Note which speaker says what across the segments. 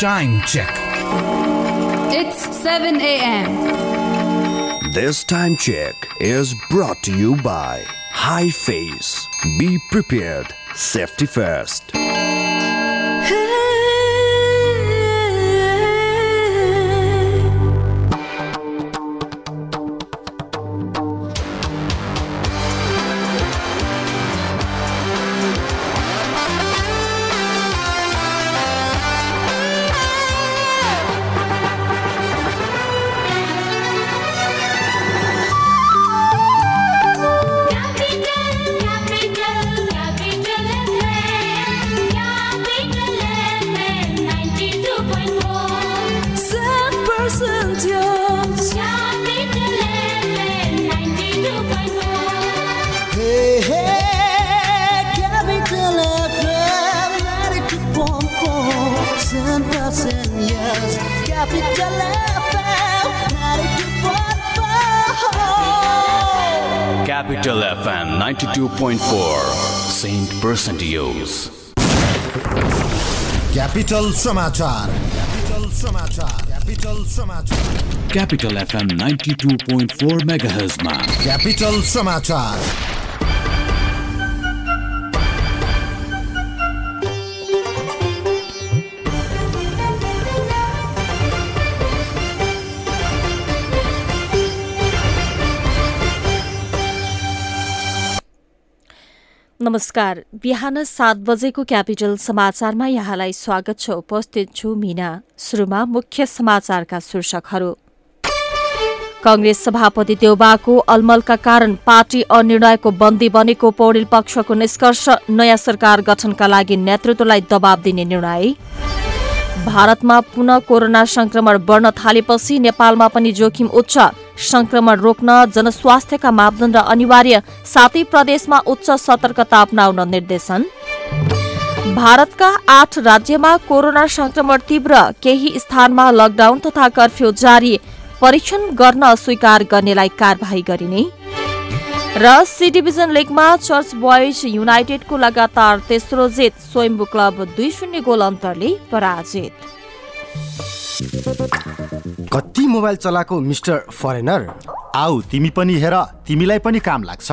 Speaker 1: Time check.
Speaker 2: It's 7 a.m.
Speaker 3: This time check is brought to you by High Face. Be prepared. Safety first.
Speaker 4: 92.4.
Speaker 3: Saint Percentios.
Speaker 1: Capital समाचार capital समाचार capital समाचार
Speaker 3: Capital FM 92.4 MHz मा
Speaker 1: capital समाचार
Speaker 5: नमस्कार। बिहान सात बजेको क्यापिटल समाचारमा यहाँलाई स्वागत छ। उपस्थित छु मिना सुरुमा मुख्य समाचारका शीर्षकहरू। कंग्रेस सभापति देउबाको अलमलका कारण पार्टी अनिर्णयको बन्दी बनेको पौडेल पक्षको निष्कर्ष नयाँ सरकार गठनका लागि नेतृत्वलाई दबाव दिने निर्णय। भारतमा पुनः कोरोना संक्रमण बढ्न थालेपछि नेपालमा पनि जोखिम उच्च संक्रमण रोक्न जनस्वास्थ्यका मापदण्ड अनिवार्य सातै प्रदेशमा उच्च सतर्कता अप्नाउन निर्देशन। भारतका आठ राज्यमा कोरोना संक्रमण तीव्र केही स्थानमा लकडाउन तथा कर्फ्यू जारी परीक्षण गर्न स्वीकार गर्नेलाई कार्यवाही गरिने। र सी डिभिजन लिगमा चर्च बोइज युनाइटेडको लगातार तेस्रो जित स्वयम्भू क्लब दुई शून्य गोल अन्तरले पराजित।
Speaker 6: कति मोबाइल चलाएको मिस्टर फरेनर?
Speaker 7: आऊ तिमी पनि हेर तिमीलाई पनि काम लाग्छ।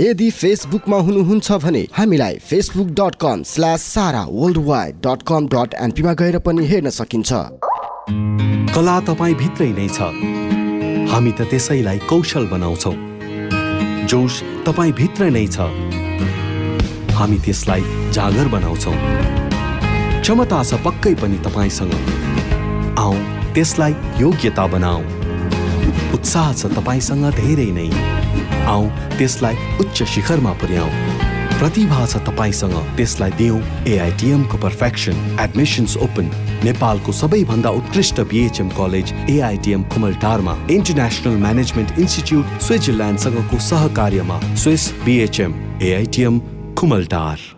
Speaker 6: यदि फेसबुकमा हुनुहुन्छ भने हामीलाई Facebook dot com slash Sara world wide dot com dot एनपीमा गएर पनि हेर्न सकिन्छ।
Speaker 8: कला तपाईँ भित्रै नै छ। हामी त त्यसैलाई कौशल बनाउँछौ। जोस तपाईँ भित्र नै छ। हामी त्यसलाई जागर बनाउँछौ। क्षमता छ पक्कै पनि तपाईँसँग। आऊ त्यसलाई योग्यता बनाऊ। उत्साह छ तपाईँसँग धेरै नै। आऊ त्यसलाई उच्च शिखरमा पुर्याऊ प्रतिभा छ तपाईँसँग त्यसलाई दिउँ एआइटिएमको पर्फेक्सन एडमिसन्स ओपन नेपालको सबैभन्दा उत्कृष्ट बिएचएम कलेज एआइटिएम कुमलटारमा इन्टरनेसनल म्यानेजमेन्ट इन्स्टिच्युट स्विजरल्यान्डसँगको सहकार्यमा स्विस बिएचएम एआइटिएम कुमलटार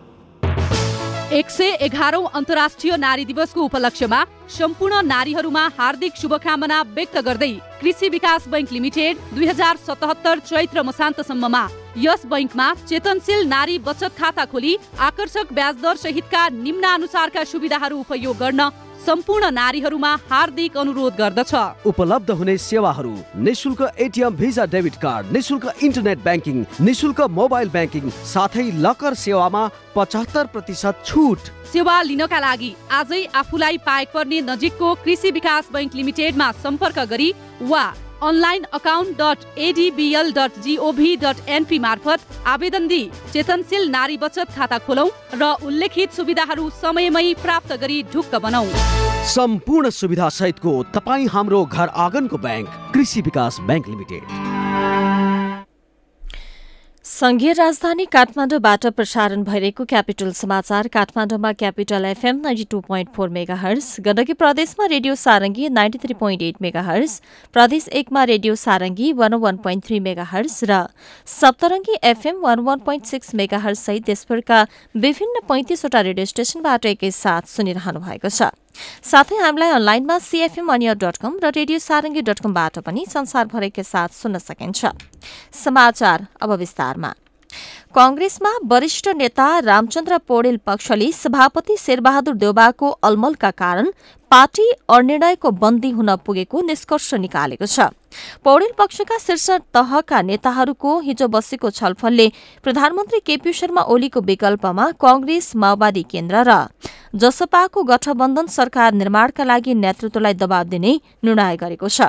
Speaker 9: एक सय एघारौं अन्तर्राष्ट्रिय नारी दिवसको उपलक्ष्यमा सम्पूर्ण नारीहरूमा हार्दिक शुभकामना व्यक्त गर्दै कृषि विकास बैङ्क लिमिटेड दुई हजार सतहत्तर चैत्र मसान्तसम्ममा यस बैङ्कमा चेतनशील नारी बचत खाता खोली आकर्षक ब्याज दर सहितका निम्नानुसारका सुविधाहरू उपयोग गर्न सम्पूर्ण नारीहरूमा हार्दिक अनुरोध गर्दछ।
Speaker 10: उपलब्ध हुने सेवाहरू निशुल्क एटिएम भिजा डेबिट कार्ड निशुल्क इन्टरनेट ब्याङ्किङ निशुल्क मोबाइल ब्याङ्किङ साथै लकर सेवामा पचहत्तर प्रतिशत छुट।
Speaker 9: सेवा लिनका लागि आजै आफूलाई पाएक पर्ने नजिकको कृषि विकास बैङ्क लिमिटेडमा सम्पर्क गरी वा online account dot ADBL dot GOV dot NP मार्फत आवेदन दिई। चेतनशील नारी बचत खाता खोलौँ र उल्लेखित सुविधाहरू समयमै प्राप्त गरी ढुक्क बनौँ
Speaker 10: सम्पूर्ण सुविधा सहितको तपाईँ हाम्रो घर आँगनको ब्याङ्क कृषि विकास ब्याङ्क लिमिटेड।
Speaker 5: संघीय राजधानी काठमाडौँबाट प्रसारण भइरहेको क्यापिटल समाचार। काठमाडौँमा capital FM ninety two point four megahertz Gandaki प्रदेशमा radio Sarangi ninety three point eight megahertz प्रदेश एकमा radio Sarangi one one point three megahertz र Saptarangi FM one one point six megahertz सहित देशभरका विभिन्न पैँतिसवटा रेडियो स्टेशनबाट एकैसाथ सुनिरहनु भएको छ। साथै हामीलाई अनलाइनमा सिएफएम अनियर डट कम र रेडियो सारङ्गी डट कमबाट पनि संसारभरकै साथ सुन्न सकिन्छ। समाचार अब विस्तारमा। कंग्रेसमा वरिष्ठ नेता रामचन्द्र पौडेल पक्षले सभापति शेरबहादुर देउबाको अलमलका कारण पार्टी अनिर्णयको बन्दी हुन पुगेको निष्कर्ष निकालेको छ। पौडेल पक्षका शीर्ष तहका नेताहरूको हिजो बसेको छलफलले प्रधानमन्त्री केपी शर्मा ओलीको विकल्पमा कंग्रेस माओवादी केन्द्र र जसपाको गठबन्धन सरकार निर्माणका लागि नेतृत्वलाई दबाव दिने निर्णय गरेको छ।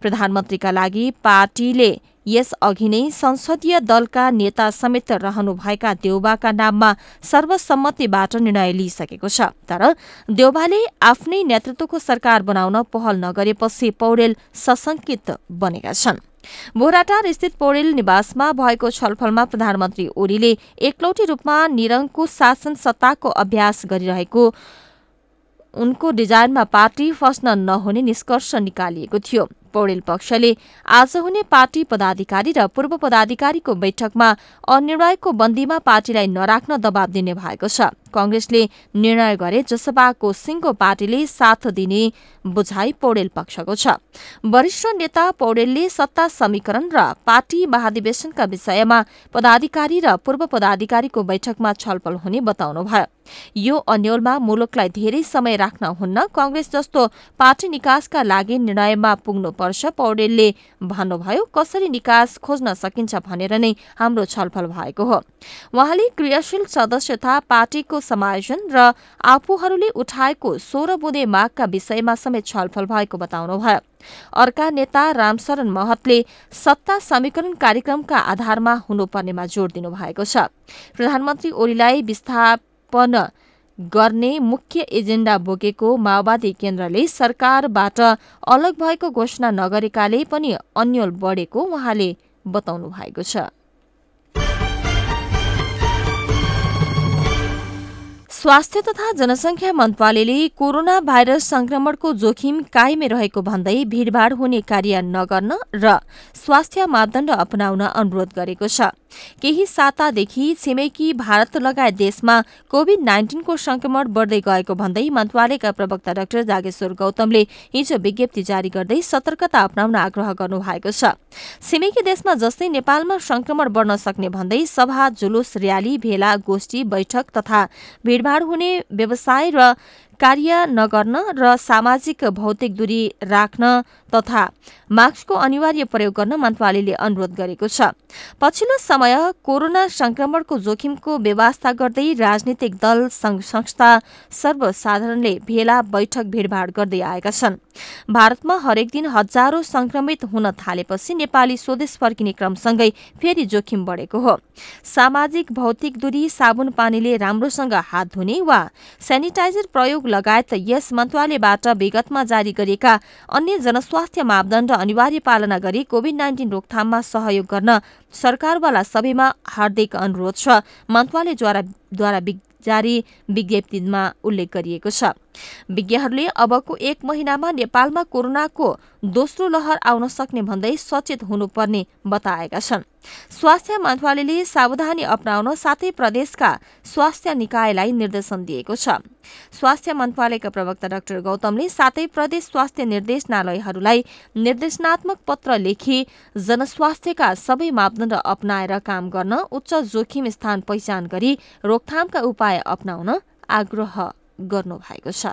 Speaker 5: प्रधानमन्त्रीका लागि पार्टीले यस अघि नै संसदीय दलका नेता समेत रहनुभएका देउबाका नाममा सर्वसम्मतिबाट निर्णय लिइसकेको छ। तर देउबाले आफ्नै नेतृत्वको सरकार बनाउन पहल नगरेपछि पौडेल सशंकित बनेका छन्। बोराटार स्थित पौडेल निवासमा भएको छलफलमा प्रधानमन्त्री ओलीले एकलौटी रूपमा निरङ्कुश शासन सत्ताको अभ्यास गरिरहेको उनको डिजाइनमा पार्टी फस्न नहुने निष्कर्ष निकालिएको थियो। पौडेल पक्षले आज हुने पार्टी पदाधिकारी र पूर्व पदाधिकारीको बैठकमा अनिर्णयको बन्दीमा पार्टीलाई नराख्न दबाव दिने भएको छ। कंग्रेसले निर्णय गरे जसपाको सिंगो पार्टीले साथ दिने बुझाइ पौडेल पक्षको छ। वरिष्ठ नेता पौडेलले सत्ता समीकरण र पार्टी महाधिवेशनका विषयमा पदाधिकारी र पूर्व पदाधिकारीको बैठकमा छलफल हुने बताउनुभयो। यो अन्यलमा मुलुकलाई धेरै समय राख्न हुन्न कंग्रेस जस्तो पार्टी निकासका लागि निर्णयमा पुग्नुपर्छ पौडेलले भन्नुभयो कसरी निकास खोज्न सकिन्छ भनेर नै हाम्रो छलफल भएको हो। उहाँले क्रियाशील सदस्यता पार्टीको समायोजन र आफूहरूले उठाएको सोह्र बुँदे मागका विषयमा समेत छलफल भएको बताउनुभयो। अर्का नेता रामशरण महतले सत्ता समीकरण कार्यक्रमका आधारमा हुनुपर्नेमा जोड़ दिनुभएको छ। प्रधानमन्त्री ओलीलाई विस्थापन गर्ने मुख्य एजेण्डा बोकेको माओवादी केन्द्रले सरकारबाट अलग भएको घोषणा नगरेकाले पनि अन्यल बढेको उहाँले बताउनु भएको छ। स्वास्थ्य तथा जनसंख्या मन्त्रालयले कोरोना भाइरस संक्रमणको जोखिम कायमै रहेको भन्दै भीड़भाड़ हुने कार्य नगर्न र स्वास्थ्य मापदण्ड अपनाउन अनुरोध गरेको छ। केही सातादेखि छिमेकी भारत लगायत देशमा कोविड नाइन्टिनको संक्रमण बढ्दै गएको भन्दै मन्त्रालयका प्रवक्ता डाक्टर जागेश्वर गौतमले हिजो विज्ञप्ति जारी गर्दै सतर्कता अपनाउन आग्रह गर्नुभएको छ। छिमेकी देशमा जस्तै नेपालमा संक्रमण बढ्न सक्ने भन्दै सभा जुलुस र्याली भेला गोष्ठी बैठक तथा भीड़भाड़ हुने व्यवसाय र कार्य नगर्न र सामाजिक भौतिक दूरी राख्न तथा मास्कको अनिवार्य प्रयोग गर्न मन्त्रालयले अनुरोध गरेको छ। पछिल्लो समय कोरोना संक्रमणको जोखिमको व्यवस्था गर्दै राजनीतिक दल संघ संस्था सर्वसाधारणले भेला बैठक भीड़भाड़ गर्दै आएका छन्। भारतमा हरेक दिन हजारौं संक्रमित हुन थालेपछि नेपाली स्वदेश फर्किने क्रमसँगै फेरि जोखिम बढेको हो। सामाजिक भौतिक दूरी साबुन पानीले राम्रोसँग हात धुने वा सेनिटाइजर प्रयोग लगायत यस मन्त्रालयबाट विगतमा जारी गरिएका अन्य जनस्वास्थ्य मापदण्ड अनिवार्य पालना गरी कोविड नाइन्टिन रोकथाममा सहयोग गर्न सरकारवाला सबैमा हार्दिक अनुरोध छ। मन्त्रालयद्वारा द्वारा जारी विज्ञप्तिमा उल्लेख गरिएको छ। विज्ञहरूले अबको एक महिनामा नेपालमा कोरोनाको दोस्रो लहर आउन सक्ने भन्दै सचेत हुनुपर्ने बताएका छन्। स्वास्थ्य मन्त्रालयले सावधानी अप्नाउन साथै प्रदेशका स्वास्थ्य निकायलाई निर्देशन दिएको छ। स्वास्थ्य मन्त्रालयका प्रवक्ता डाक्टर गौतमले साथै प्रदेश स्वास्थ्य निर्देशनालयहरूलाई निर्देशनात्मक पत्र लेखी जनस्वास्थ्यका सबै मापदण्ड अप्नाएर काम गर्न उच्च जोखिम स्थान पहिचान गरी रोकथामका उपाय अप्नाउन आग्रह गर्नु भएको छ।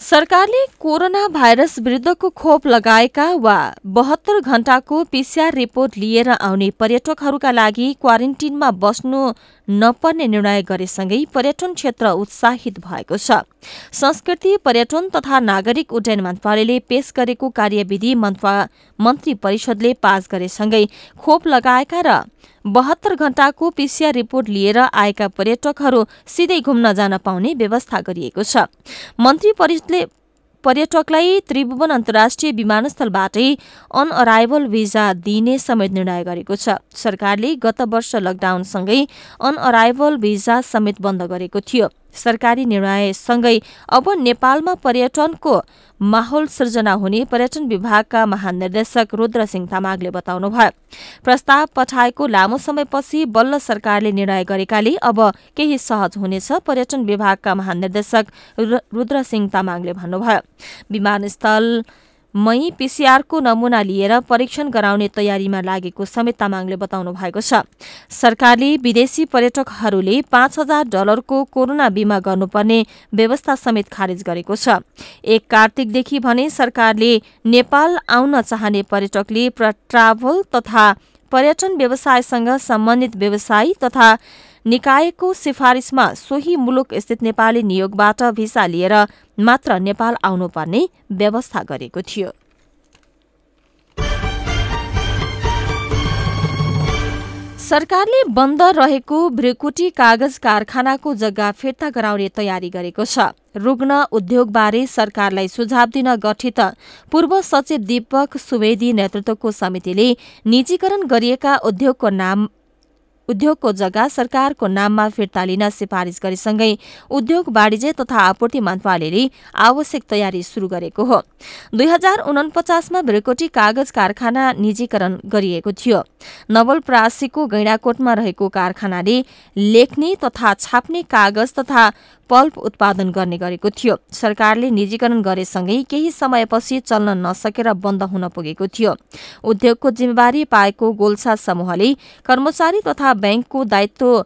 Speaker 5: सरकारले कोरोना भाइरस विरुद्धको खोप लगाएका वा बहत्तर घण्टाको पीसीआर रिपोर्ट लिएर आउने पर्यटकहरूका लागि क्वारेन्टिनमा बस्नु नपर्ने निर्णय गरेसँगै पर्यटन क्षेत्र उत्साहित भएको छ। संस्कृति पर्यटन तथा नागरिक उड्डयन मन्त्रालयले पेश गरेको कार्यविधि मन्त्री परिषदले पास गरेसँगै खोप लगाएका र बहत्तर घण्टाको पीसीआर रिपोर्ट लिएर आएका पर्यटकहरू सिधै घुम्न जान पाउने व्यवस्था गरिएको छ। मन्त्री परिषदले पर्यटकलाई त्रिभुवन अन्तर्राष्ट्रिय विमानस्थलबाटै अन अराइभल भिजा दिइने समेत निर्णय गरेको छ। सरकारले गत वर्ष लकडाउनसँगै अन अराइभल भिजा समेत बन्द गरेको थियो। सरकारी निर्णयसँगै अब नेपालमा पर्यटनको माहौल सृजना हुने पर्यटन विभागका महानिर्देशक रुद्र सिंह तामाङले बताउनुभयो। प्रस्ताव पठाएको लामो समयपछि बल्ल सरकारले निर्णय गरेकाले अब केही सहज हुनेछ पर्यटन विभागका महानिर्देशक रुद्र सिंह तामाङले भन्नुभयो। विमानस्थल मै पीसीआरको नमूना लिएर परीक्षण गराउने तयारीमा लागेको समेत तामाङले बताउनु भएको छ। सरकारले विदेशी पर्यटकहरूले पाँच हजार डलरको कोरोना बीमा गर्नुपर्ने व्यवस्था समेत खारेज गरेको छ। एक कार्तिकदेखि भने सरकारले नेपाल आउन चाहने पर्यटकले ट्राभल तथा पर्यटन व्यवसायसँग सम्बन्धित व्यवसायी तथा निकायको सिफारिसमा सोही मुलुक स्थित नेपाली नियोगबाट भिसा लिएर मात्र नेपाल आउनुपर्ने व्यवस्था गरेको थियो। सरकारले बन्द रहेको भ्रिकुटी कागज कारखानाको जग्गा फिर्ता गराउने तयारी गरेको छ। रुग्न उद्योगबारे सरकारलाई सुझाव दिन गठित पूर्व सचिव दीपक सुवेदी नेतृत्वको समितिले निजीकरण गरिएका उद्योगको नाम उद्योगको जग्गा सरकारको नाममा फिर्ता लिन सिफारिस गरेसँगै उद्योग वाणिज्य तथा आपूर्ति मन्त्रालयले आवश्यक तयारी शुरू गरेको हो। दुई हजार उनपचासमा भ्रिकोटी कागज कारखाना निजीकरण गरिएको थियो। नवलप्रासीको गैँडाकोटमा रहेको कारखानाले लेख्ने तथा छाप्ने कागज तथा पल्प उत्पादन गर्ने गरेको थियो। सरकारले निजीकरण गरेसँगै केही समयपछि चल्न नसकेर बन्द हुन पुगेको थियो। उद्योगको जिम्मेवारी पाएको गोल्छा समूहले कर्मचारी तथा ब्याङ्कको दायित्व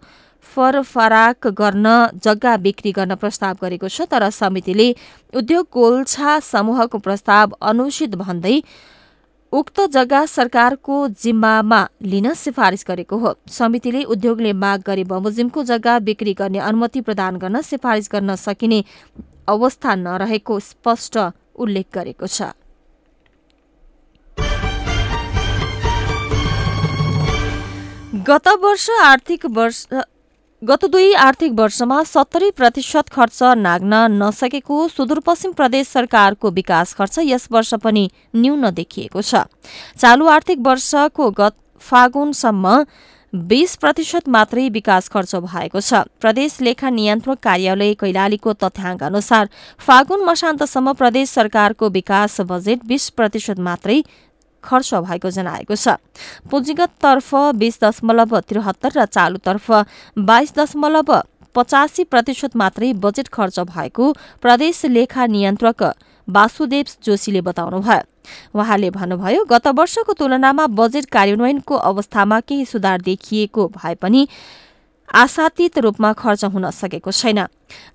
Speaker 5: फरफराक गर्न जग्गा बिक्री गर्न प्रस्ताव गरेको छ तर समितिले उद्योग गोल्छा समूहको प्रस्ताव अनुचित भन्दै उक्त जग्गा सरकारको जिम्मामा लिन सिफारिस गरेको हो। समितिले उद्योगले माग गरे बमोजिमको जग्गा बिक्री गर्ने अनुमति प्रदान गर्न सिफारिस गर्न सकिने अवस्था नरहेको स्पष्ट उल्लेख गरेको छ। गत वर्ष आर्थिक वर्ष गत दुई आर्थिक वर्षमा सत्तरी प्रतिशत खर्च नाग्न नसकेको सुदूरपश्चिम प्रदेश सरकारको विकास खर्च यस वर्ष पनि न्यून देखिएको छ। चालू आर्थिक वर्षको गत फागुनसम्म बीस प्रतिशत मात्रै विकास खर्च भएको छ। प्रदेश लेखा नियन्त्रक कार्यालय कैलालीको तथ्याङ्क अनुसार फागुन मसान्तसम्म प्रदेश सरकारको विकास बजेट बीस प्रतिशत मात्रै खर्च भएको जनाएको छ। पुँजीगततर्फ बीस दशमलव त्रिहत्तर र चालुतर्फ बाइस दशमलव पचासी प्रतिशत मात्रै बजेट खर्च भएको प्रदेश लेखा नियन्त्रक वासुदेव जोशीले बताउनुभयो। उहाँले भन्नुभयो गत वर्षको तुलनामा बजेट कार्यान्वयनको अवस्थामा केही सुधार देखिएको भए पनि आशातीत रूपमा खर्च हुन सकेको छैन।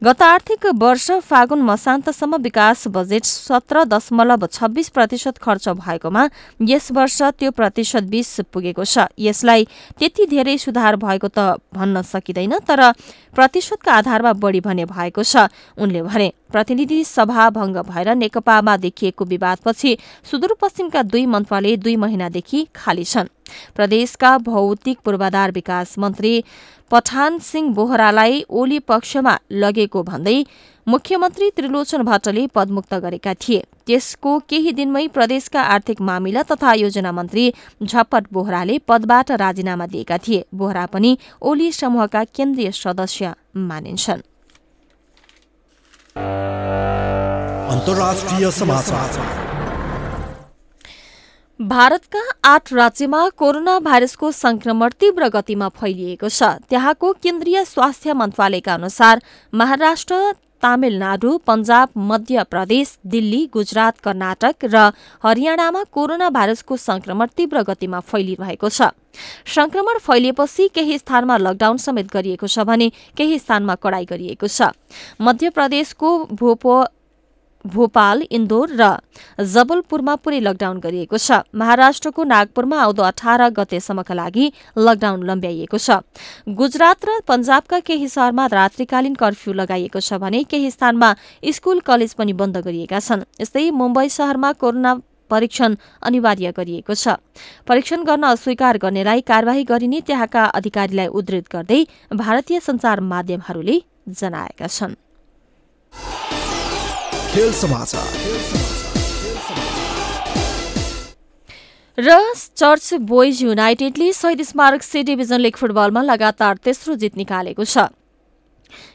Speaker 5: गत आर्थिक वर्ष फागुन मसान्तसम्म विकास बजेट सत्र दशमलव छब्बीस प्रतिशत खर्च भएकोमा यस वर्ष त्यो प्रतिशत बीस पुगेको छ। यसलाई त्यति धेरै सुधार भएको त भन्न सकिँदैन तर प्रतिशतका आधारमा बढी भने भएको छ उनले भने। प्रतिनिधि सभा भंग भएर नेकपामा देखिएको विवादपछि सुदूरपश्चिमका दुई मन्त्रालय दुई महिनादेखि खाली छन्। प्रदेशका भौतिक पूर्वाधार विकास मन्त्री पठान सिंह बोहरालाई ओली पक्षमा लगेको भन्दै मुख्यमन्त्री त्रिलोचन भट्टले पदमुक्त गरेका थिए। त्यसको केही दिनमै प्रदेशका आर्थिक मामिला तथा योजना मन्त्री झप्पट बोहराले पदबाट राजीनामा दिएका थिए। बोहरा पनि ओली समूहका केन्द्रीय सदस्य मानिन्छन्।
Speaker 11: अन्तर्राष्ट्रिय समाचार।
Speaker 5: भारतका आठ राज्यमा कोरोना भाइरसको संक्रमण तीव्र गतिमा फैलिएको छ। त्यहाँको केन्द्रीय स्वास्थ्य मन्त्रालयका अनुसार महाराष्ट्र तामिलनाडु पञ्जाब मध्य प्रदेश दिल्ली गुजरात कर्नाटक र हरियाणामा कोरोना भाइरसको संक्रमण तीव्र गतिमा फैलिरहेको छ। संक्रमण फैलिएपछि केही स्थानमा लकडाउन समेत गरिएको छ भने केही स्थानमा कडाई गरिएको छ। मध्य प्रदेशको भोपो भोपाल इन्दोर र जबलपुरमा पुरै लकडाउन गरिएको छ। महाराष्ट्रको नागपुरमा आउँदो अठार गतेसम्मका लागि लकडाउन लम्ब्याइएको छ। गुजरात र पञ्जाबका केही शहरमा रात्रिकालीन कर्फ्यू लगाइएको छ भने केही स्थानमा स्कूल कलेज पनि बन्द गरिएका छन्। यस्तै मुम्बई शहरमा कोरोना परीक्षण अनिवार्य गरिएको छ। परीक्षण गर्न अस्वीकार गर्नेलाई कार्यवाही गरिने त्यहाँका अधिकारीलाई उद्धृत गर्दै भारतीय संचार माध्यमहरूले जनाएका छन्।
Speaker 12: खेल समाचार।
Speaker 5: र चर्च बोइज युनाइटेडले शहीद स्मारक सी डिभिजन लिग फुटबलमा लगातार तेस्रो जित निकालेको छ।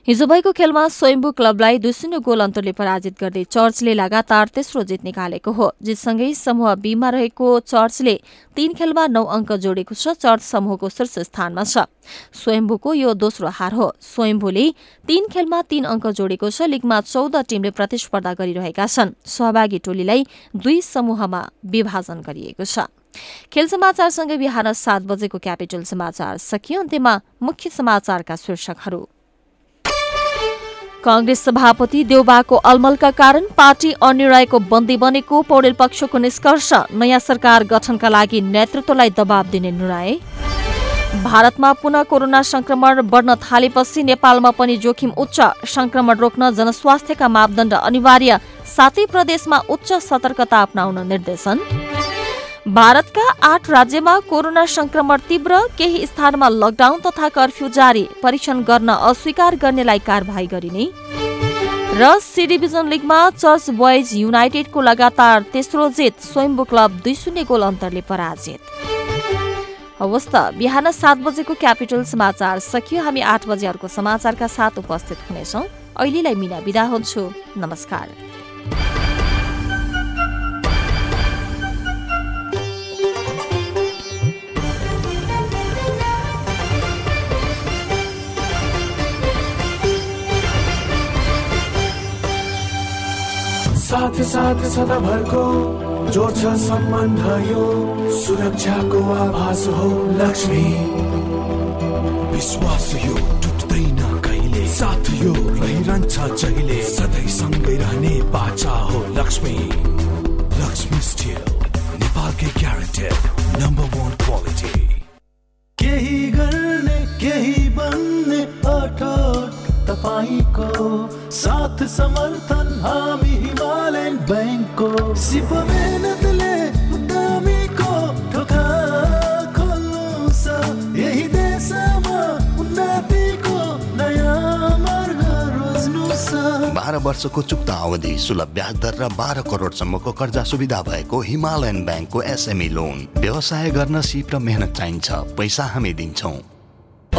Speaker 5: हिजो भएको खेलमा स्वयम्भू क्लबलाई दुई शून्य गोल अन्तरले पराजित गर्दै चर्चले लगातार तेस्रो जित निकालेको हो। जितसँगै समूह बीमा रहेको चर्चले तीन खेलमा नौ अङ्क जोडेको छ चर्च समूहको शीर्ष स्थानमा छ। स्वयम्भूको यो दोस्रो हार हो। स्वयम्भूले तीन खेलमा तीन अङ्क जोडेको छ लिगमा चौध टीमले प्रतिस्पर्धा गरिरहेका छन्। सहभागी टोलीलाई दुई समूहमा विभाजन गरिएको छ। खेल समाचारसँगै बिहान सात बजेको क्यापिटल समाचार सकियो। अन्त्यमा मुख्य समाचारका शीर्षकहरू। कांग्रेस सभापति देउबाको अलमलका कारण पार्टी अनिर्णयको बन्दी बनेको पौडेल पक्षको निष्कर्ष नयाँ सरकार गठनका लागि नेतृत्वलाई दबाव दिने निर्णय भारतमा पुनः कोरोना संक्रमण बढ्न थालेपछि नेपालमा पनि जोखिम उच्च। संक्रमण रोक्न जनस्वास्थ्यका मापदण्ड अनिवार्य। सातै प्रदेशमा उच्च सतर्कता अप्नाउन निर्देशन। भारतका आठ राज्यमा कोरोना संक्रमण तीव्र केही स्थानमा लकडाउन तथा कर्फ्यू जारी। परीक्षण गर्न अस्वीकार गर्नेलाई कार्यवाही गरिने। र सी डिभिजन लिगमा चर्च बोइज युनाइटेडको लगातार तेस्रो जित स्वयम्भू क्लब दुई शून्य गोल अन्तरले पराजित। हवस् बिहान सात बजेको क्यापिटल समाचार सकियो। हामी आठ बजे अर्को समाचारका साथ उपस्थित हुनेछौँ। अहिलेलाई मिना हुन्छु। नमस्कार।
Speaker 13: साथ साथ सदाभरको जोड्छ सम्बन्ध यो सुरक्षाको आभास हो लक्ष्मी। विश्वास यो टुट्दैन कहिले? साथ यो रहिरहन्छ जहिले? सधैँ सँगै रहने बाचा हो लक्ष्मी। लक्ष्मी स्टिल नेपालकै ग्यारेन्टेड नम्बर वान क्वालिटी
Speaker 14: केही गर्ने केही बन्ने अठोट तपाईँको साथ समर्थन हामी
Speaker 15: बाह्र वर्षको चुक्ता अवधि सुलभ ब्याज दर र बाह्र करोडसम्मको कर्जा सुविधा भएको हिमालयन ब्याङ्कको एसएमई लोन। व्यवसाय गर्न सिप र मेहनत चाहिन्छ पैसा हामी दिन्छौँ।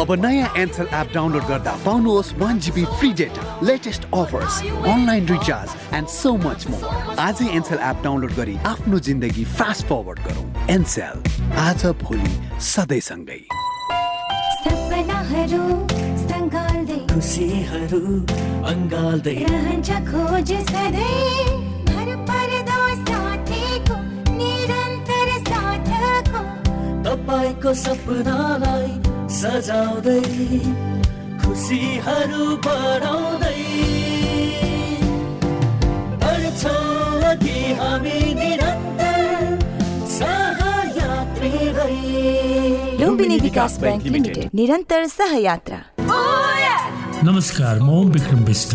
Speaker 1: अब नयाँ एन्सल एप डाउनलोड गर्दा पाउनुहोस् one GB free data latest offers online recharge and so much more आजै एन्सल एप डाउनलोड गरी आफ्नो जिन्दगी फास्ट फरवर्ड गरौँ। एनसेल आज भोलि सधैँसँगै
Speaker 14: खुसीहरू अङ्गाल्दै
Speaker 3: रहन्छ खोज सधैँ। भर पर्दो साथीको निरन्तर साथको।
Speaker 14: तपाईँको सपनालाई सजाउँदै खुसीहरू बढाउँदै। बढ्छौँ अघि हामी निरन्तर सहयात्री
Speaker 16: लुम्बिनी विकास ब्याङ्क लिमिटेड निरन्तर सहयात्रा।
Speaker 17: नमस्कार म विक्रम विष्ट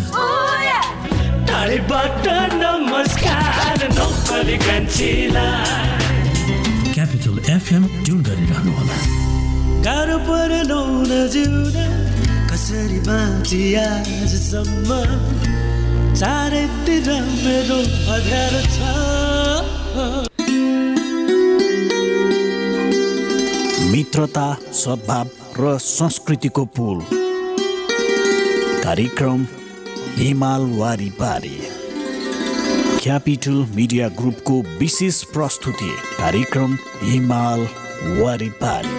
Speaker 14: टाढेबाट नमस्कार नौकरी कान्छीलाई
Speaker 17: क्यापिटल एफएम ट्युन गरिरहनु होला।
Speaker 14: गाह्रो परेन जिउन। कसरी बाँची आजसम्म?
Speaker 18: चारैतिर मेरो अध्यारो छ।
Speaker 19: मित्रता सद्भाव र संस्कृतिको पुल। कार्यक्रम हिमाल वारिपारी। क्यापिटल मिडिया ग्रुपको विशेष प्रस्तुति कार्यक्रम हिमाल वारिपारी।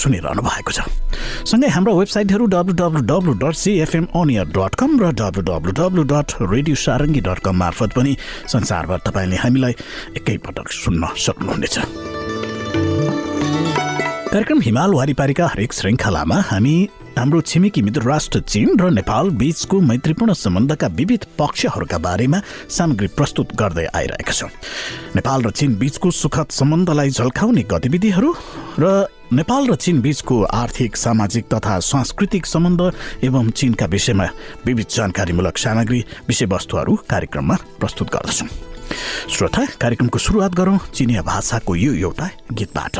Speaker 19: सुनिरहनु भएको छ। सँगै हाम्रो वेबसाइटहरू W W W dot CFM अनियर dot com र W W W dot radio Sarangi dot com मार्फत पनि संसारभर तपाईँले हामीलाई एकैपटक सुन्न सक्नुहुनेछ। कार्यक्रम हिमाल वारिपारीका हरेक श्रृङ्खलामा हामी हाम्रो छिमेकी मित्र राष्ट्र चीन र नेपाल बीचको मैत्रीपूर्ण सम्बन्धका विविध पक्षहरूका बारेमा सामग्री प्रस्तुत गर्दै आइरहेका छौँ। नेपाल र चीन बीचको सुखद सम्बन्धलाई झल्काउने गतिविधिहरू र नेपाल र चीन बीचको आर्थिक सामाजिक तथा सांस्कृतिक सम्बन्ध एवं चीनका विषयमा विविध जानकारीमूलक सामग्री विषयवस्तुहरू कार्यक्रममा प्रस्तुत गर्दछौँ। श्रोता कार्यक्रमको सुरुवात गरौँ चिनिया भाषाको यो एउटा गीतबाट।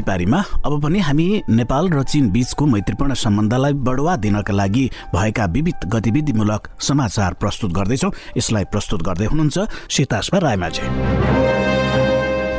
Speaker 20: वारिपारीमा अब पनि हामी नेपाल र चीन बीचको मैत्रीपूर्ण सम्बन्धलाई बढुवा दिनका लागि भएका विविध गतिविधिमूलक समाचार प्रस्तुत गर्दैछौ। यसलाई प्रस्तुत गर्दै हुनुहुन्छ सीतास्मा रायमाझी।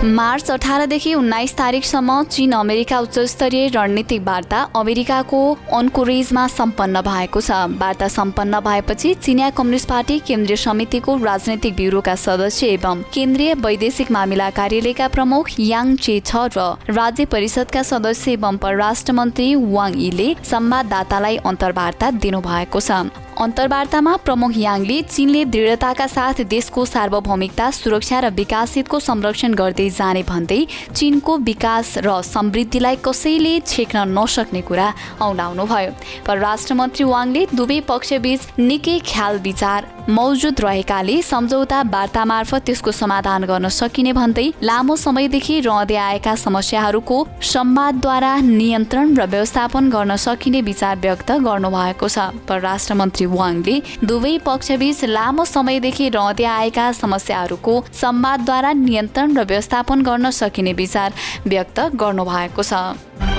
Speaker 21: मार्च अठारदेखि उन्नाइस तारिकसम्म चीन अमेरिका उच्चस्तरीय रणनीतिक वार्ता अमेरिकाको अनकोरेजमा सम्पन्न भएको छ। वार्ता सम्पन्न भएपछि चिनिया कम्युनिस्ट पार्टी केन्द्रीय समितिको राजनैतिक ब्युरोका सदस्य एवं केन्द्रीय वैदेशिक मामिला कार्यालयका प्रमुख याङ चे छ र राज्य परिषदका सदस्य एवं परराष्ट्र मन्त्री वाङ यीले संवाददातालाई अन्तर्वार्ता दिनुभएको छ। अन्तर्वार्तामा प्रमुख याङले चीनले दृढताका साथ देशको सार्वभौमिकता सुरक्षा र विकासितको संरक्षण गर्दै जाने भन्दै चीनको विकास र समृद्धिलाई कसैले छेक्न नसक्ने कुरा औलाउनुभयो। परराष्ट्र मन्त्री वाङले दुवै पक्षबीच निकै ख्याल विचार मौजुद रहेकाले सम्झौता वार्ता मार्फत त्यसको समाधान गर्न सकिने भन्दै लामो समयदेखि रहँदै आएका समस्याहरूको संवादद्वारा नियन्त्रण र व्यवस्थापन गर्न सकिने विचार व्यक्त गर्नुभएको छ। परराष्ट्र मन्त्री वाङले दुवै पक्षबीच लामो समयदेखि रहँदै आएका समस्याहरूको संवादद्वारा नियन्त्रण र व्यवस्थापन गर्न सकिने विचार व्यक्त गर्नुभएको छ।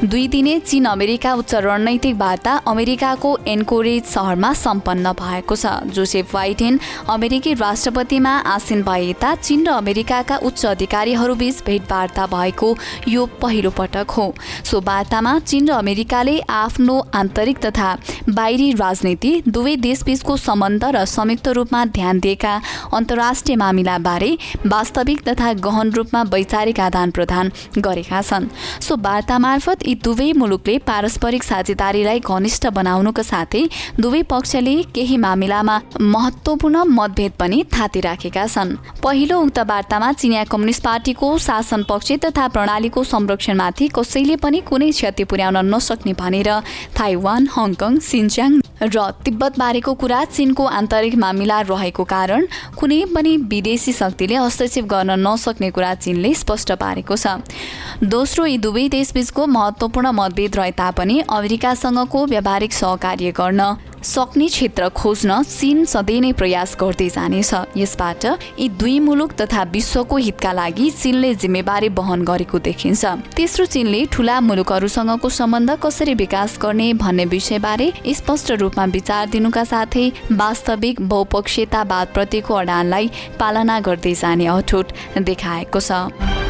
Speaker 21: दुई दिने चीन अमेरिका उच्च रणनैतिक वार्ता अमेरिकाको एन्कोरेज सहरमा सम्पन्न भएको छ। जोसेफ वाइडेन अमेरिकी राष्ट्रपतिमा आसीन भए यता चीन र अमेरिकाका उच्च अधिकारीहरूबीच भेटवार्ता भएको यो पहिलो पटक हो। सो वार्तामा चीन र अमेरिकाले आफ्नो आन्तरिक तथा बाहिरी राजनीति दुवै देशबीचको सम्बन्ध र संयुक्त रूपमा ध्यान दिएका अन्तर्राष्ट्रिय मामिलाबारे वास्तविक तथा गहन रूपमा वैचारिक आदान प्रदान गरेका छन्। सो वार्ता मार्फत यी दुवै मुलुकले पारस्परिक साझेदारीलाई घनिष्ठ बनाउनुका साथै दुवै पक्षले केही मामिलामा महत्त्वपूर्ण मतभेद पनि थाती राखेका छन्। पहिलो उक्त वार्तामा चिनिया कम्युनिस्ट पार्टीको शासन पक्ष तथा प्रणालीको संरक्षणमाथि कसैले पनि कुनै क्षति पुर्याउन नसक्ने भनेर ताइवान हङकङ सिन्च्याङ र तिब्बत बारेको कुरा चीनको आन्तरिक मामिला रहेको कारण कुनै पनि विदेशी शक्तिले हस्तक्षेप गर्न नसक्ने कुरा चीनले स्पष्ट पारेको छ। दोस्रो यी दुवै देशबीचको महत्त्वपूर्ण मतभेद रहे तापनि अमेरिकासँगको व्यावहारिक सहकार्य गर्न सक्ने क्षेत्र खोज्न चीन सधैँ नै प्रयास गर्दै जानेछ। यसबाट यी दुई मुलुक तथा विश्वको हितका लागि चीनले जिम्मेवारी वहन गरेको देखिन्छ। तेस्रो चीनले ठुला मुलुकहरूसँगको सम्बन्ध कसरी विकास गर्ने भन्ने विषयबारे स्पष्ट रूपमा विचार दिनुका साथै वास्तविक बहुपक्षीयतावादप्रतिको अडानलाई पालना गर्दै जाने अठोट देखाएको छ।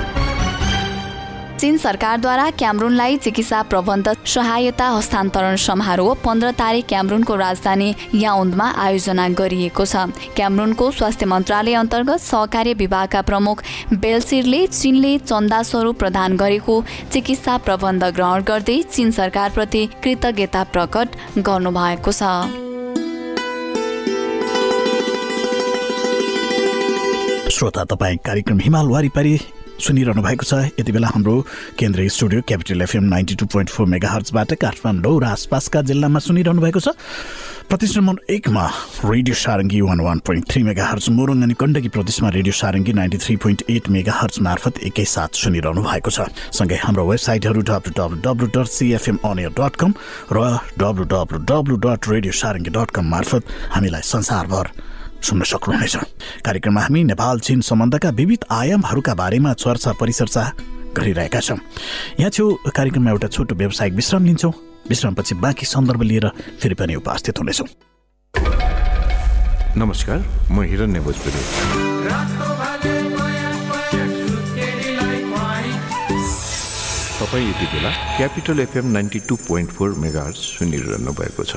Speaker 21: चीन सरकारद्वारा क्यामरुनलाई चिकित्सा प्रबन्ध सहायता हस्तान्तरण समारोह पन्ध्र तारिक क्यामरुनको राजधानी याउन्दमा आयोजना गरिएको छ। क्यामरुनको स्वास्थ्य मन्त्रालय अन्तर्गत सहकार्य विभागका प्रमुख बेलसिरले चीनले चन्दा स्वरूप प्रदान गरेको चिकित्सा प्रबन्ध ग्रहण गर्दै चीन सरकारप्रति कृतज्ञता प्रकट गर्नुभएको छ।
Speaker 20: श्रोता तपाईँ कार्यक्रम हिमाल वारिपारी सुनिरहनु भएको छ। यति बेला हाम्रो केन्द्रीय studio capital FM ninety two point four mega हर्चबाट Kathmandu र आसपासका जिल्लामा सुनिरहनु भएको छ। प्रदेश नम्बर एकमा radio Sarangi one one point three megahertz Morang अनि गण्डकी प्रदेशमा radio Sarangi ninety three point eight megahertz मार्फत एकैसाथ सुनिरहनु भएको छ। सँगै हाम्रो वेबसाइटहरू W W W dot CFM अनियर dot com र W W W dot radio Sarangi dot com मार्फत हामीलाई संसारभर सुन्न सक्नुहुनेछ। कार्यक्रममा हामी नेपाल चीन सम्बन्धका विविध आयामहरूका बारेमा चर्चा परिचर्चा गरिरहेका छौँ। यहाँ छेउ कार्यक्रममा एउटा छोटो व्यावसायिक विश्राम लिन्छौँ। विश्रामपछि बाँकी सन्दर्भ लिएर फेरि पनि उपस्थित हुनेछौँ।
Speaker 22: नमस्कार म हिरण्य भोजपुरी। तपाईँ यति बेला capital FM ninety two point four mega सुनिरहनु भएको छ।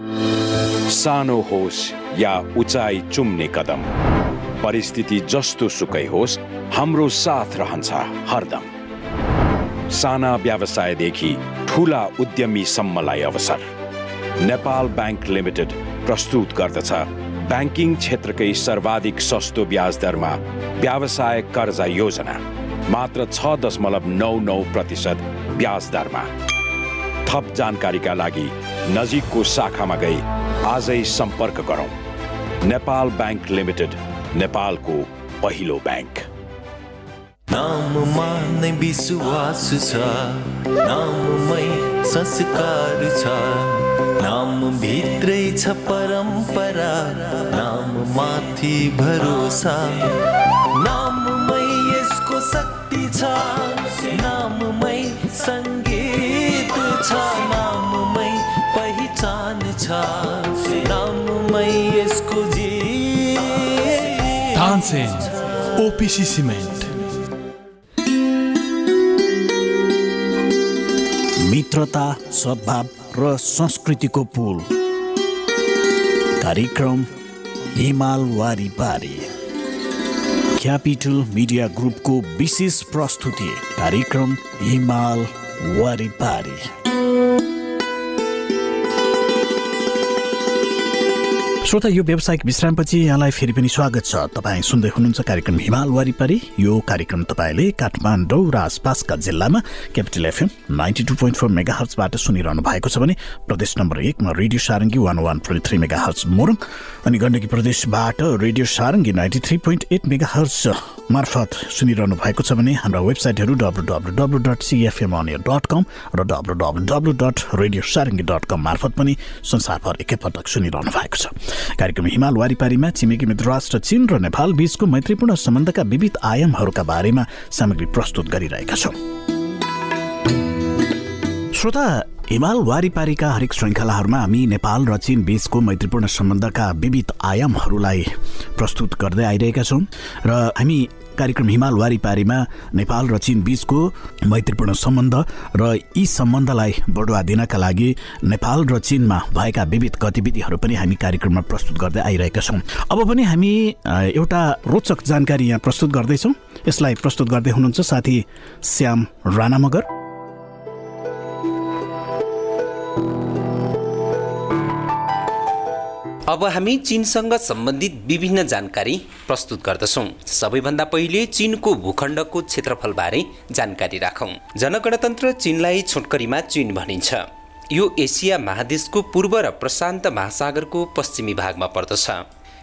Speaker 23: सानो होस् या उचाइ चुम्ने कदम परिस्थिति जस्तो सुकै होस् हाम्रो साथ रहन्छ हरदम। साना व्यवसायदेखि ठुला उद्यमीसम्मलाई अवसर। नेपाल ब्याङ्क लिमिटेड प्रस्तुत गर्दछ ब्याङ्किङ क्षेत्रकै सर्वाधिक सस्तो ब्याज दरमा व्यवसाय कर्जा योजना मात्र छ दशमलव नौ नौ प्रतिशत ब्याज दरमा। थप जानकारीका लागि नजिकको शाखामा गई आजै सम्पर्क गरौँ। नेपाल ब्याङ्क लिमिटेड नेपालको पहिलो ब्याङ्क।
Speaker 1: नाममा नै विश्वास छ नाममै संस्कार छ। नाम भित्रै छ परम्परा नाम माथि भरोसा। नाममै यसको शक्ति छ। छ। नाममै पहिचान छ। नाममै यसको जी
Speaker 13: तानसेन ओपिसी सिमेन्ट।
Speaker 20: मित्रता सद्भाव र संस्कृतिको पुल। कार्यक्रम हिमाल वारिपारी। क्यापिटल मिडिया ग्रुपको विशेष प्रस्तुति कार्यक्रम हिमाल वारिपारी। श्रोता यो व्यावसायिक विश्रामपछि यहाँलाई फेरि पनि स्वागत छ। तपाईँ सुन्दै हुनुहुन्छ कार्यक्रम हिमाल वारिपारी। यो कार्यक्रम तपाईँले काठमाडौँ र आसपासका जिल्लामा capital FM ninety two point four mega हर्चबाट सुनिरहनु भएको छ भने प्रदेश नम्बर एकमा radio Sarangi one one point three megahertz Morang अनि गण्डकी प्रदेशबाट radio Sarangi ninety three point eight megahertz मार्फत सुनिरहनु भएको छ भने हाम्रा वेबसाइटहरू W W W dot CFM dot com र W W W dot radio Sarangi dot com मार्फत पनि संसारभर एकैपटक सुनिरहनु भएको छ। कार्यक्रम हिमाल वारिपारीमा छिमेकी मित्र राष्ट्र चीन र नेपाल बीचको मैत्रीपूर्ण सम्बन्धका विविध आयामहरूका बारेमा सामग्री प्रस्तुत गरिरहेका छौँ। श्रोता हिमाल वारिपारीका हरेक श्रृङ्खलाहरूमा हामी नेपाल र चीन बीचको मैत्रीपूर्ण सम्बन्धका विविध आयामहरूलाई प्रस्तुत गर्दै आइरहेका छौँ र हामी कार्यक्रम हिमाल वारिपारीमा नेपाल र चीन बीचको मैत्रीपूर्ण सम्बन्ध र यी सम्बन्धलाई बढुवा दिनका लागि नेपाल र चीनमा भएका विविध गतिविधिहरू पनि हामी कार्यक्रममा प्रस्तुत गर्दै आइरहेका छौँ। अब पनि हामी एउटा रोचक जानकारी यहाँ प्रस्तुत गर्दैछौँ। यसलाई प्रस्तुत गर्दै हुनुहुन्छ साथी श्याम राणा मगर
Speaker 24: अब हामी चीनसँग सम्बन्धित विभिन्न जानकारी प्रस्तुत गर्दछौँ। सबैभन्दा पहिले चीनको भूखण्डको क्षेत्रफलबारे जानकारी राखौँ। जनगणतन्त्र चीनलाई छोटकरीमा चीन भनिन्छ। यो एसिया महादेशको पूर्व र प्रशान्त महासागरको पश्चिमी भागमा पर्दछ।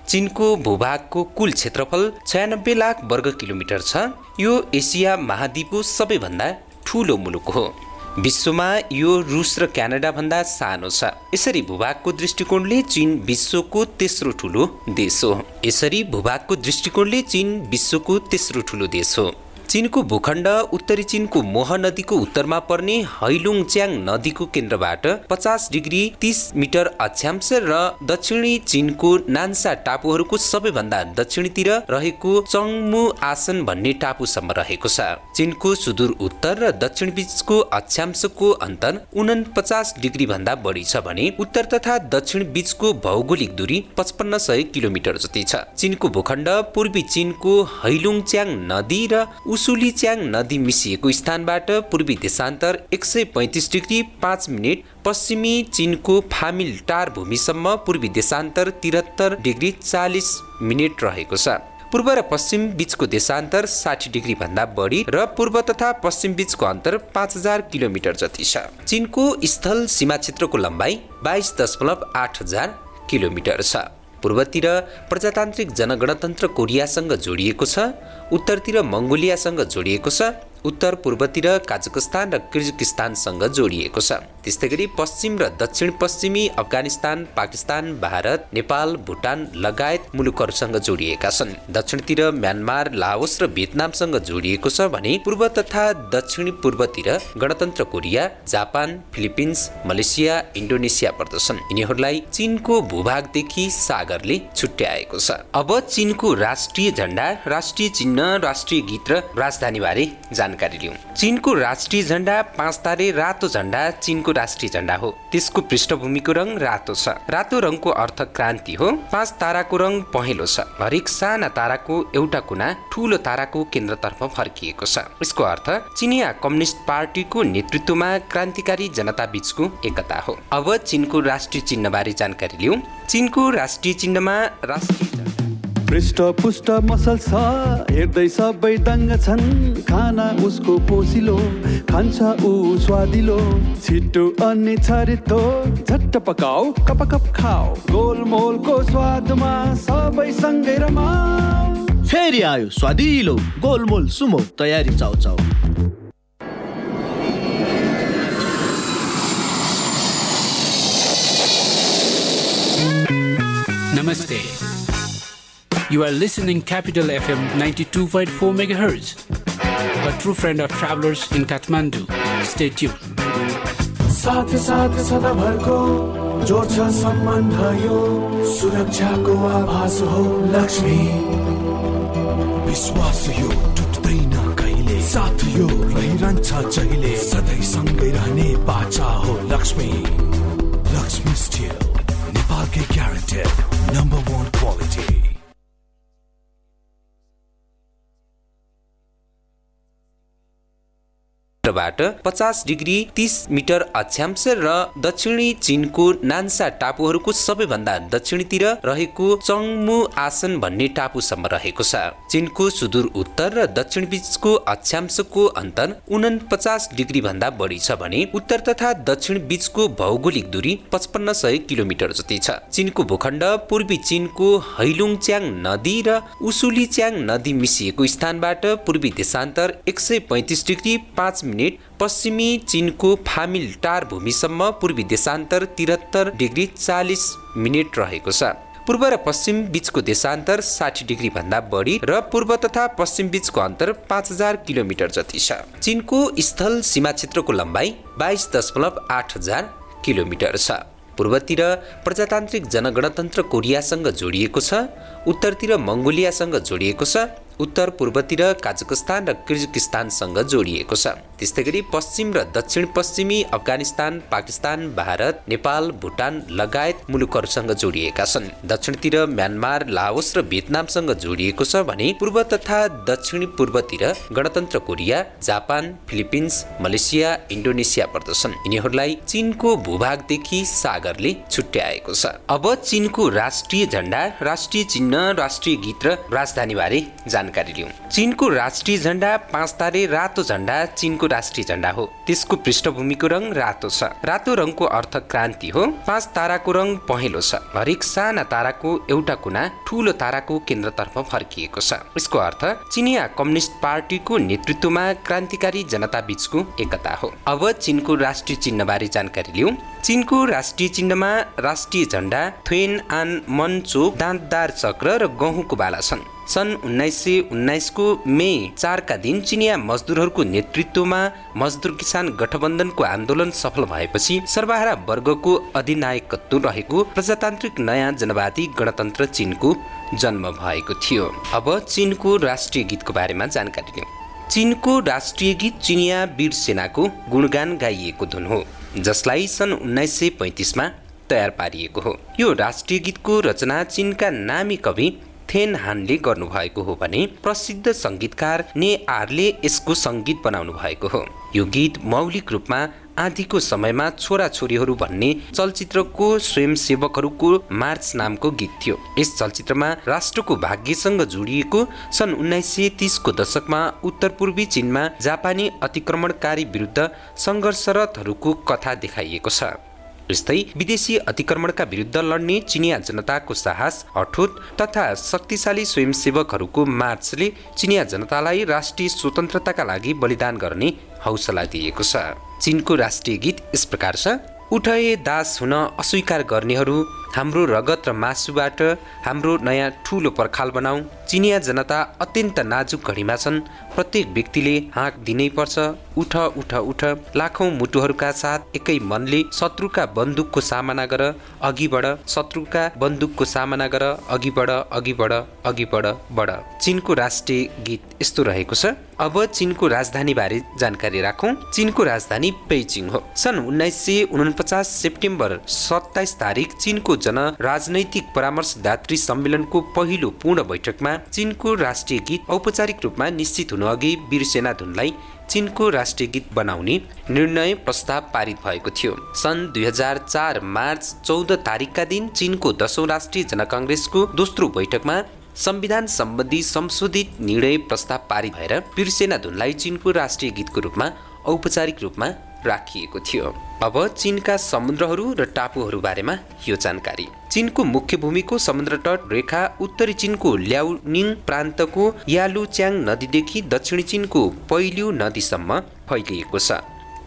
Speaker 24: चीनको भूभागको कुल क्षेत्रफल छयानब्बे लाख वर्ग किलोमिटर छ। यो एसिया महाद्वीपको सबैभन्दा ठुलो मुलुक हो। विश्वमा यो रुस र क्यानाडाभन्दा सानो छ। यसरी भूभागको दृष्टिकोणले चीन विश्वको तेस्रो ठुलो देश हो। यसरी भूभागको दृष्टिकोणले चीन विश्वको तेस्रो ठुलो देश हो। चीनको भूखण्ड उत्तरी चीनको मोह नदीको उत्तरमा पर्ने हैलुङच्याङ नदीको केन्द्रबाट पचास डिग्री तिस मिटर अक्षांश र दक्षिणी चीनको नान्सा टापुहरूको सबैभन्दा दक्षिणतिर रहेको चङमु आसन भन्ने टापुसम्म रहेको छ। चीनको सुदूर उत्तर र दक्षिण बीचको अक्षांशको अन्तर उना पचास डिग्री भन्दा बढी छ भने उत्तर तथा दक्षिण बीचको भौगोलिक दूरी पचपन्न सय किलोमिटर जति छ। चीनको भूखण्ड पूर्वी चीनको हैलुङच्याङ नदी र उसुलीच्याङ नदी मिसिएको स्थानबाट पूर्वी देशान्तर एक सय पैँतिस डिग्री पाँच मिनट पश्चिमी चीनको फामिल टार भूमिसम्म पूर्वी देशान्तर तिहत्तर डिग्री चालिस मिनट रहेको छ। पूर्व र पश्चिम बीचको देशान्तर साठी डिग्री भन्दा बढी र पूर्व तथा पश्चिम बीचको अन्तर पाँच हजार किलोमिटर जति छ। चिनको स्थल सीमा क्षेत्रको लम्बाइ बाइस दशमलव आठ हजार किलोमिटर छ। पूर्वतिर प्रजातान्त्रिक जनगणतन्त्र कोरियासँग जोडिएको छ उत्तरतिर मङ्गोलियासँग जोडिएको छ उत्तर पूर्वतिर काजकस्तान र किर्जिकिस्तानसँग जोडिएको छ। त्यस्तै गरी पश्चिम र दक्षिण पश्चिमी अफगानिस्तान पाकिस्तान भारत नेपाल भुटान लगायत मुलुकहरूसँग जोडिएका छन्। दक्षिणतिर म्यानमार लाओस र भियतनामसँग जोडिएको छ भने पूर्व तथा दक्षिणी पूर्वतिर गणतन्त्र Korea Japan Philippines Malaysia Indonesia पर्दछन्। यिनीहरूलाई चीनको भूभागदेखि सागरले छुट्याएको छ। अब चीनको राष्ट्रिय झण्डा राष्ट्रिय चिन्ह राष्ट्रिय गीत र राजधानीबारे जानकारी लिउँ। चीनको राष्ट्रिय झण्डा पाँच तारे रातो झण्डा चीनको राष्ट्रिय झण्डा हो। त्यसको पृष्ठभूमिको रङ रातो छ। रातो रङको अर्थ क्रान्ति हो। पाँच ताराको रङ पहेँलो छ। हरेक साना ताराको एउटा कुना ठुलो ताराको केन्द्रतर्फ फर्किएको छ। यसको अर्थ चिनिया कम्युनिस्ट पार्टीको नेतृत्वमा क्रान्तिकारी जनता बीचको एकता हो। अब चीनको राष्ट्रिय चिन्हबारे जानकारी लिउँ। चीनको राष्ट्रिय चिन्हमा राष्ट्रिय
Speaker 25: पृष्ठ पुष्ट मसल छ हेर्दै सबै दङ्ग छन्। खाना उसको पोसिलो खान्छ ऊ स्वादिलो। छिटो अनि छरितो झट्ट पकाऊ कप कप खाऊ। गोलमोलको स्वादमा सबै सँगै रमाऊ।
Speaker 14: फेरि आयो स्वादिलो गोलमोल सुमो तयारी चाउ चाउ
Speaker 26: Namaste. You are listening Capital FM 92.4 MHz, a true friend of travelers in Kathmandu. Stay tuned.
Speaker 13: साथ साथ सदाभरको जोड्छ सम्बन्ध यो सुरक्षाको आभास हो लक्ष्मी। विश्वास यो टुट्दैन कहिले? साथ यो रहिरहन्छ जहिले? सधैँ सँगै रहने बाचा हो लक्ष्मी। लक्ष्मी स्टिल नेपालकै ग्यारेन्टेड नम्बर वान क्वालिटी
Speaker 24: बाट पचास डिग्री तीस मिटर अक्षांश र दक्षिणी चीनको नान्सा टापुहरूको सबैभन्दा दक्षिणतिर रहेको चङमु आसन भन्ने टापुसम्म रहेको छ। चीनको सुदूर उत्तर र दक्षिण बीचको अक्षांशको अन्तर उनपचास डिग्री भन्दा बढी छ भने उत्तर तथा दक्षिण बीचको भौगोलिक दूरी पचपन्न सय किलोमिटर जति छ। चीनको भूखण्ड पूर्वी चीनको हैलुङच्याङ नदी र उसुली च्याङ नदी मिसिएको स्थानबाट पूर्वी देशान्तर एक सय पैँतिस डिग्री पाँच मिनट पश्चिमी चीनको फामिल टार भूमिसम्म पूर्वी देशान्तर तिहत्तर डिग्री चालिस मिनट रहेको छ। पूर्व र पश्चिम बीचको देशान्तर साठी डिग्री भन्दा बढी र पूर्व तथा पश्चिम बीचको अन्तर पाँच हजार किलोमिटर जति छ। चीनको स्थल सीमा क्षेत्रको लम्बाइ बाइस दशमलव आठ हजार किलोमिटर छ। पूर्वतिर प्रजातान्त्रिक जनगणतन्त्र कोरियासँग जोडिएको छ उत्तरतिर मङ्गोलियासँग जोडिएको छ उत्तर पूर्वतिर काजकस्तान र किर्जिकिस्तानसँग जोडिएको छ। त्यस्तै गरी पश्चिम र दक्षिण पश्चिमी अफगानिस्तान पाकिस्तान भारत नेपाल भुटान लगायत मुलुकहरूसँग जोडिएका छन्। दक्षिणतिर म्यानमार लाओस र भियतनामसँग जोडिएको छ भने पूर्व तथा दक्षिणी पूर्वतिर गणतन्त्र Korea Japan Philippines Malaysia Indonesia पर्दछन्। यिनीहरूलाई चीनको भूभागदेखि सागरले छुट्याएको छ। अब चीनको राष्ट्रिय झण्डा राष्ट्रिय चिन्ह राष्ट्रिय गीत र राजधानीबारे जानकारी लिउँ। चीनको राष्ट्रिय झण्डा पाँच तारे रातो झण्डा चीनको राष्ट्रिय झण्डा हो। त्यसको पृष्ठभूमिको रङ रातो छ। रातो रङको अर्थ क्रान्ति हो। पाँच ताराको रङ पहेँलो छ। हरेक साना ताराको एउटा कुना ठुलो ताराको केन्द्रतर्फ फर्किएको छ। यसको अर्थ चिनिया कम्युनिस्ट पार्टीको नेतृत्वमा क्रान्तिकारी जनता बीचको एकता हो। अब चीनको राष्ट्रिय चिन्हबारे जानकारी लिउँ। चीनको राष्ट्रिय चिन्हमा राष्ट्रिय झण्डा थ्वेन आन मनचोक दाँतदार चक्र र गहुँको बाला छन्। सन् उन्नाइस सय उन्नाइसको मे चारका दिन चिनिया मजदुरहरूको नेतृत्वमा मजदुर किसान गठबन्धनको आन्दोलन सफल भएपछि सर्वहारा वर्गको अधिनायकत्व रहेको प्रजातान्त्रिक नयाँ जनवादी गणतन्त्र चिनको जन्म भएको थियो। अब चिनको राष्ट्रिय गीतको बारेमा जानकारी लिउँ। चिनको राष्ट्रिय गीत चिनिया वीर सेनाको गुणगान गाइएको धुन हो जसलाई सन् उन्नाइस सय पैँतिसमा तयार पारिएको हो। यो राष्ट्रिय गीतको रचना चिनका नामी कवि थेन हानले गर्नुभएको हो भने प्रसिद्ध सङ्गीतकार ने आरले यसको सङ्गीत बनाउनु भएको हो। यो गीत मौलिक रूपमा आँधीको समयमा छोराछोरीहरू भन्ने चलचित्रको स्वयंसेवकहरूको मार्च नामको गीत थियो। यस चलचित्रमा राष्ट्रको भाग्यसँग जोडिएको सन् उन्नाइस सय तिसको दशकमा उत्तर पूर्वी चीनमा जापानी अतिक्रमणकारी विरुद्ध सङ्घर्षरतहरूको कथा देखाइएको छ। यस्तै विदेशी अतिक्रमणका विरुद्ध लड्ने चिनिया जनताको साहस अठोट तथा शक्तिशाली स्वयंसेवकहरूको मार्चले चिनिया जनतालाई राष्ट्रिय स्वतन्त्रताका लागि बलिदान गर्ने हौसला दिएको छ। चिनको राष्ट्रिय गीत यस प्रकार छ उठए दास हुन अस्वीकार गर्नेहरू हाम्रो रगत र मासुबाट हाम्रो नयाँ ठुलो पर्खाल बनाऊ। चिनिया जनता अत्यन्त नाजुक घडीमा छन्। प्रत्येक व्यक्तिले हाँक दिनै पर्छ। उठ उठ उठ। लाखौँ मुटुहरूका साथ एकै मनले शत्रुका बन्दुकको सामना गर। अघि बढ। शत्रुका बन्दुकको सामना गर। अघि बढ अघि बढ अघि बढ बढ। चिनको राष्ट्रिय गीत यस्तो रहेको छ। अब चिनको राजधानी बारे जानकारी राखौँ। चिनको राजधानी पेइचिङ हो। सन् उन्नाइस सय उनपचास सेप्टेम्बर सत्ताइस तारिक चिनको जन राजनैतिक परामर्शदात्री सम्मेलनको पहिलो पूर्ण बैठकमा चिनको राष्ट्रिय गीत औपचारिक रूपमा निश्चित हुनु अघि वीरसेना धुनलाई चिनको राष्ट्रिय गीत बनाउने निर्णय प्रस्ताव पारित भएको थियो। सन् दुई हजार चार मार्च चौध तारिकका दिन चिनको दसौँ राष्ट्रिय जनकङ्ग्रेसको दोस्रो बैठकमा संविधान सम्बन्धी संशोधित निर्णय प्रस्ताव पारित भएर वीरसेना धुनलाई चिनको राष्ट्रिय गीतको रूपमा औपचारिक रूपमा राखिएको थियो। अब चिनका समुद्रहरू र टापुहरू बारेमा यो जानकारी। चिनको मुख्य भूमिको समुद्र तट रेखा उत्तरी चिनको ल्याउनिङ प्रान्तको यालुच्याङ नदीदेखि दक्षिणी चिनको पहिलो नदीसम्म फैलिएको छ।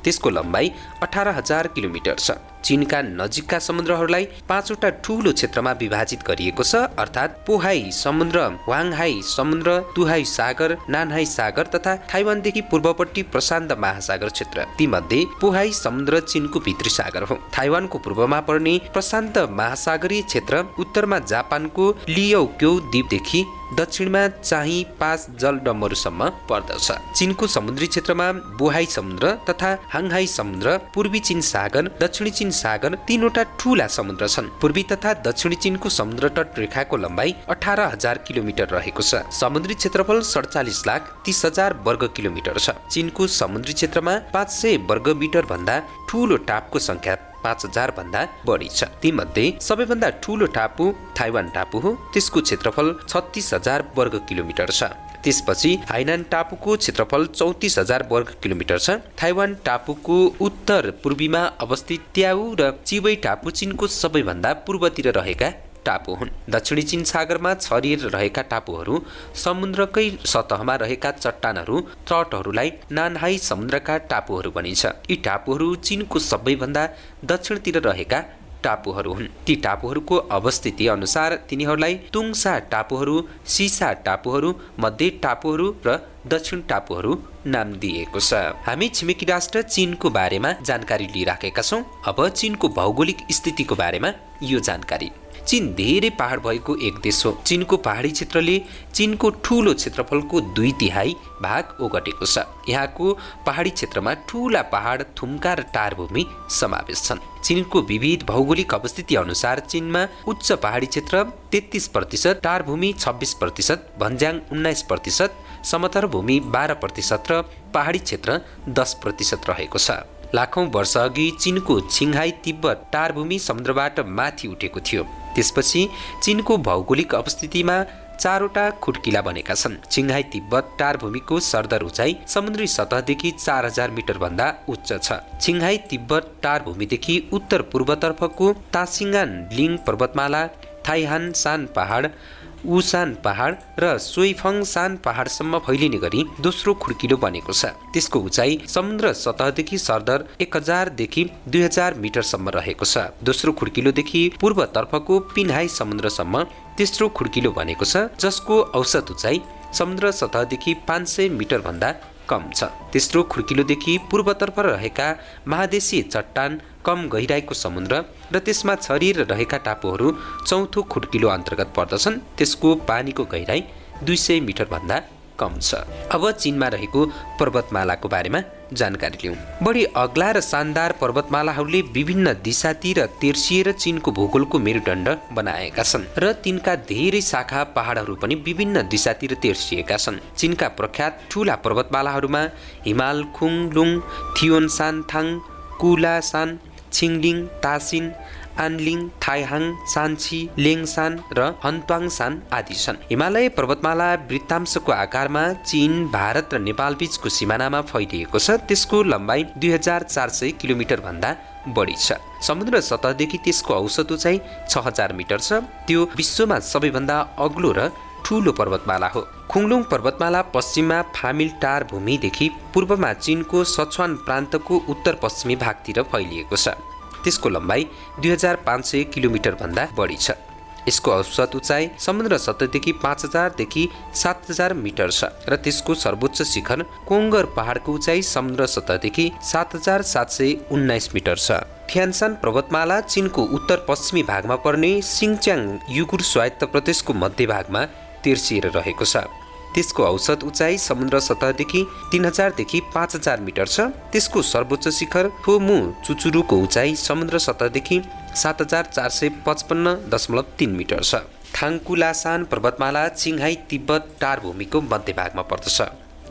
Speaker 24: त्यसको लम्बाइ अठार हजार किलोमिटर छ। चिनका नजिकका समुद्रहरूलाई पाँचवटा ठुलो क्षेत्रमा विभाजित गरिएको छ अर्थात् पोहाई समुद्र वाङहाई समुद्र तुहाई सागर नानहाई सागर तथा थाइवानदेखि पूर्वपट्टि प्रशान्त महासागर क्षेत्र। तीमध्ये पोहाई समुद्र चिनको भित्री सागर हो। थाइवानको पूर्वमा पर्ने प्रशान्त महासागरीय क्षेत्र उत्तरमा जापानको लियो क्यौ द्वीपदेखि दक्षिणमा चाहिँ पाँच जलडम्बरसम्म पर्दछ। चिनको समुद्री क्षेत्रमा बुहाई समुद्र तथा हाङहाई समुद्र पूर्वी चिन सागर दक्षिणी चिन सागर तीनवटा ठुला समुद्र छन्। पूर्वी तथा दक्षिणी चिनको समुद्र तट रेखाको लम्बाइ अठार हजार किलोमिटर रहेको छ। समुद्री क्षेत्रफल सडचालिस लाख तिस हजार वर्ग किलोमिटर छ। चिनको समुद्री क्षेत्रमा पाँच सय वर्ग मिटर भन्दा ठुलो टापको संख्या पाँच हजार भन्दा बढी छ। तीमध्ये सबैभन्दा ठुलो टापु थाइवान टापु हो। त्यसको क्षेत्रफल छत्तिस हजार वर्ग किलोमिटर छ। त्यसपछि हाइनान टापुको क्षेत्रफल चौतिस हजार वर्ग किलोमिटर छ। थाइवान टापुको उत्तर पूर्वीमा अवस्थित ट्याउ र चिवै टापु चिनको सबैभन्दा पूर्वतिर रहेका टापु हुन्। दक्षिणी चिन सागरमा छरिएर रहेका टापुहरू समुद्रकै सतहमा रहेका चट्टानहरू तटहरूलाई नानहाई समुद्रका टापुहरू भनिन्छ। यी टापुहरू चिनको सबैभन्दा दक्षिणतिर रहेका टापुहरू हुन्। ती टापुहरूको अवस्थिति अनुसार तिनीहरूलाई तुङसा टापुहरू सिसा टापुहरू मध्य टापुहरू र दक्षिण टापुहरू नाम दिएको छ। हामी छिमेकी राष्ट्र चिनको बारेमा जानकारी लिइराखेका छौँ। अब चिनको भौगोलिक स्थितिको बारेमा यो जानकारी। चिन धेरै पहाड भएको एक देश हो। चिनको पहाडी क्षेत्रले चिनको ठुलो क्षेत्रफलको दुई तिहाई भाग ओगटेको छ। यहाँको पहाडी क्षेत्रमा ठुला पहाड थुम्का र टारभूमि समावेश छन्। चिनको विविध भौगोलिक अवस्थिति अनुसार चिनमा उच्च पहाडी क्षेत्र तेत्तिस प्रतिशत टारभूमि छब्बिस प्रतिशत भन्ज्याङ उन्नाइस प्रतिशत समथर भूमि बाह्र प्रतिशत र पहाडी क्षेत्र दस प्रतिशत रहेको छ। लाखौँ वर्ष अघि चिनको छिङहाई तिब्बत टारभूमि समुद्रबाट माथि उठेको थियो। त्यसपछि चिनको भौगोलिक अवस्थितिमा चारवटा खुट्किला बनेका छन्। छिङहाई तिब्बत टारभूमिको सरदर उचाइ समुद्री सतहदेखि चार हजार मिटरभन्दा उच्च छ। छिङहाई तिब्बत टारभूमिदेखि उत्तर पूर्वतर्फको तासिङान लिङ पर्वतमाला थाइहान सान पहाड उसान पहाड र सोइफङ सान पहाडसम्म फैलिने गरी दोस्रो खुड्किलो बनेको छ। त्यसको उचाइ समुद्र सतहदेखि सरदर एक हजारदेखि दुई हजार मिटरसम्म रहेको छ। दोस्रो खुड्किलोदेखि पूर्वतर्फको पिन्हाई समुद्रसम्म तेस्रो खुड्किलो बनेको छ जसको औसत उचाइ समुद्र सतहदेखि पाँच सय मिटरभन्दा कम छ। तेस्रो खुड्किलोदेखि पूर्वतर्फ रहेका महादेशीय चट्टान कम गहिराईको समुद्र र त्यसमा छरिएर रहेका टापुहरू चौथो खुड्किलो अन्तर्गत पर्दछन्। त्यसको पानीको गहिराई दुई सय मिटरभन्दा कम छ। अब चिनमा रहेको पर्वतमालाको बारेमा जानकारी लिउँ। बढी अग्ला र शानदार पर्वतमालाहरूले विभिन्न दिशातिर तेर्सिएर चिनको भूगोलको मेरुदण्ड बनाएका छन् र तिनका धेरै शाखा पहाडहरू पनि विभिन्न दिशातिर तेर्सिएका छन्। चिनका प्रख्यात ठुला पर्वतमालाहरूमा हिमाल खुङलुङ थियोन सानथाङ कुलासान छिङलिङ तासिन आनलिङ थाइहाङ सान्छी लेङसान र हन्तवाङसान आदि छन्। हिमालय पर्वतमाला वृत्तांशको आकारमा चीन भारत र नेपाल बीचको सिमानामा फैलिएको छ। त्यसको लम्बाइ दुई हजार चार सय किलोमिटर भन्दा बढी छ। समुद्र सतहदेखि त्यसको औसत उचाइ छ हजार मिटर छ। त्यो विश्वमा सबैभन्दा अग्लो र ठुलो पर्वतमाला हो। खुङलुङ पर्वतमाला पश्चिममा फामिल टार भूमिदेखि पूर्वमा चिनको सछवान प्रान्तको उत्तर पश्चिमी भागतिर फैलिएको छ। त्यसको लम्बाइ दुई हजार पाँच सय किलोमिटरभन्दा बढी छ। यसको औसत उचाइ समुद्र सतहदेखि पाँच हजारदेखि सात हजार मिटर छ र त्यसको सर्वोच्च शिखर कोङ्गर पहाडको उचाइ समुद्र सतहदेखि सात हजार सात सय उन्नाइस मिटर छ। फ्यान्सान पर्वतमाला चिनको उत्तर पश्चिमी भागमा पर्ने सिङच्याङ युगुर स्वायत्त प्रदेशको मध्यभागमा तिर्सिएर रहेको छ। त्यसको औसत उचाइ समुद्र सतहदेखि तिन हजारदेखि पाँच हजार मिटर छ। त्यसको सर्वोच्च शिखर फोमु चुचुरुको उचाइ समुद्र सतहदेखि सात हजार चार सय पचपन्न दशमलव तिन मिटर छ। थाङकुलासान पर्वतमाला चिङहाई तिब्बत टार भूमिको मध्यभागमा पर्दछ।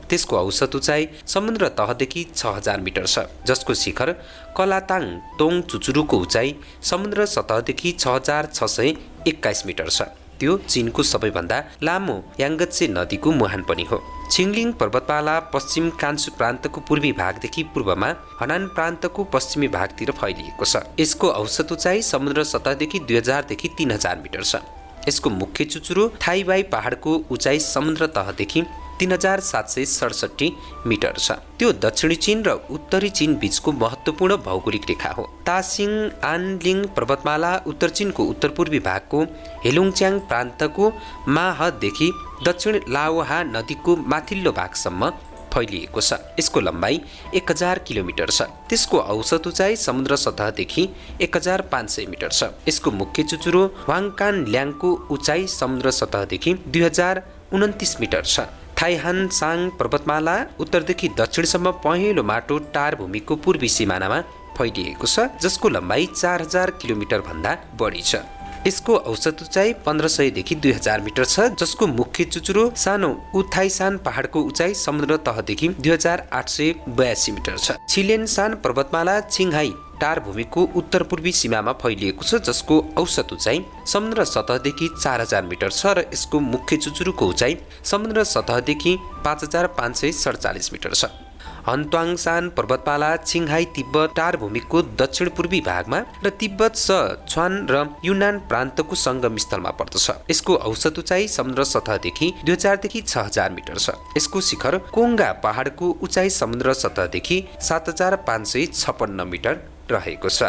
Speaker 24: त्यसको औसत उचाइ समुद्र तहदेखि छ हजार मिटर छ। जसको शिखर कलाताङ तोङ चुचुरुको उचाइ समुद्र सतहदेखि छ हजार छ सय एक्काइस मिटर छ। त्यो चिनको सबैभन्दा लामो याङ्गत्से नदीको मुहान पनि हो। छिङलिङ पर्वतमाला पश्चिम कान्सु प्रान्तको पूर्वी भागदेखि पूर्वमा हनान प्रान्तको पश्चिमी भागतिर फैलिएको छ। यसको औसत उचाइ समुद्र सतहदेखि दुई हजारदेखि तिन हजार मिटर छ। यसको मुख्य चुचुरो थाइबाई पहाडको उचाइ समुद्र तहदेखि तिन हजार सात सय सडसठी मिटर छ। त्यो दक्षिणी चीन र उत्तरी चीन बीचको महत्त्वपूर्ण भौगोलिक रेखा हो। तासिङ आनलिङ पर्वतमाला उत्तर चीनको उत्तर पूर्वी भागको हेलुङच्याङ प्रान्तको माहदेखि दक्षिण लाओहा नदीको माथिल्लो भागसम्म फैलिएको छ। यसको लम्बाइ एक हजार किलोमिटर छ। त्यसको औसत उचाइ समुद्र सतहदेखि एक हजार पाँच सय मिटर छ। यसको मुख्य चुचुरो वाङकान ल्याङको उचाइ समुद्र सतहदेखि दुई हजार उन्तिस मिटर छ। थाइहान साङ पर्वतमाला उत्तरदेखि दक्षिणसम्म पहेँलो माटो टार भूमिको पूर्वी सिमानामा फैलिएको छ जसको लम्बाइ चार हजार किलोमिटर भन्दा बढी छ। यसको औसत उचाइ पन्ध्र सयदेखि दुई हजार मिटर छ जसको मुख्य चुचुरो सानो उथाइसान पहाडको उचाइ समुद्र तहदेखि दुई हजार आठ सय बयासी मिटर छ। छिलेनसान पर्वतमाला छिङहाई टार भूमिको उत्तर पूर्वी सीमामा फैलिएको छ जसको औसत उचाइ समुद्र सतहदेखि चार हजार मिटर छ र यसको मुख्य चुचुरोको उचाइ समुद्र सतहदेखि पाँच हजार पाँच सय सडचालिस मिटर छ। हन्तवाङसान पर्वतमाला छिङहाई तिब्बत टार भूमिको दक्षिण पूर्वी भागमा र तिब्बत स छ्वान र युनान प्रान्तको सङ्गम स्थलमा पर्दछ। यसको औसत उचाइ समुद्र सतहदेखि दुई हजारदेखि छ हजार मिटर छ। यसको शिखर कोङ्गा पहाडको उचाइ समुद्र सतहदेखि सात हजार पाँच सय छपन्न मिटर रहेको छ।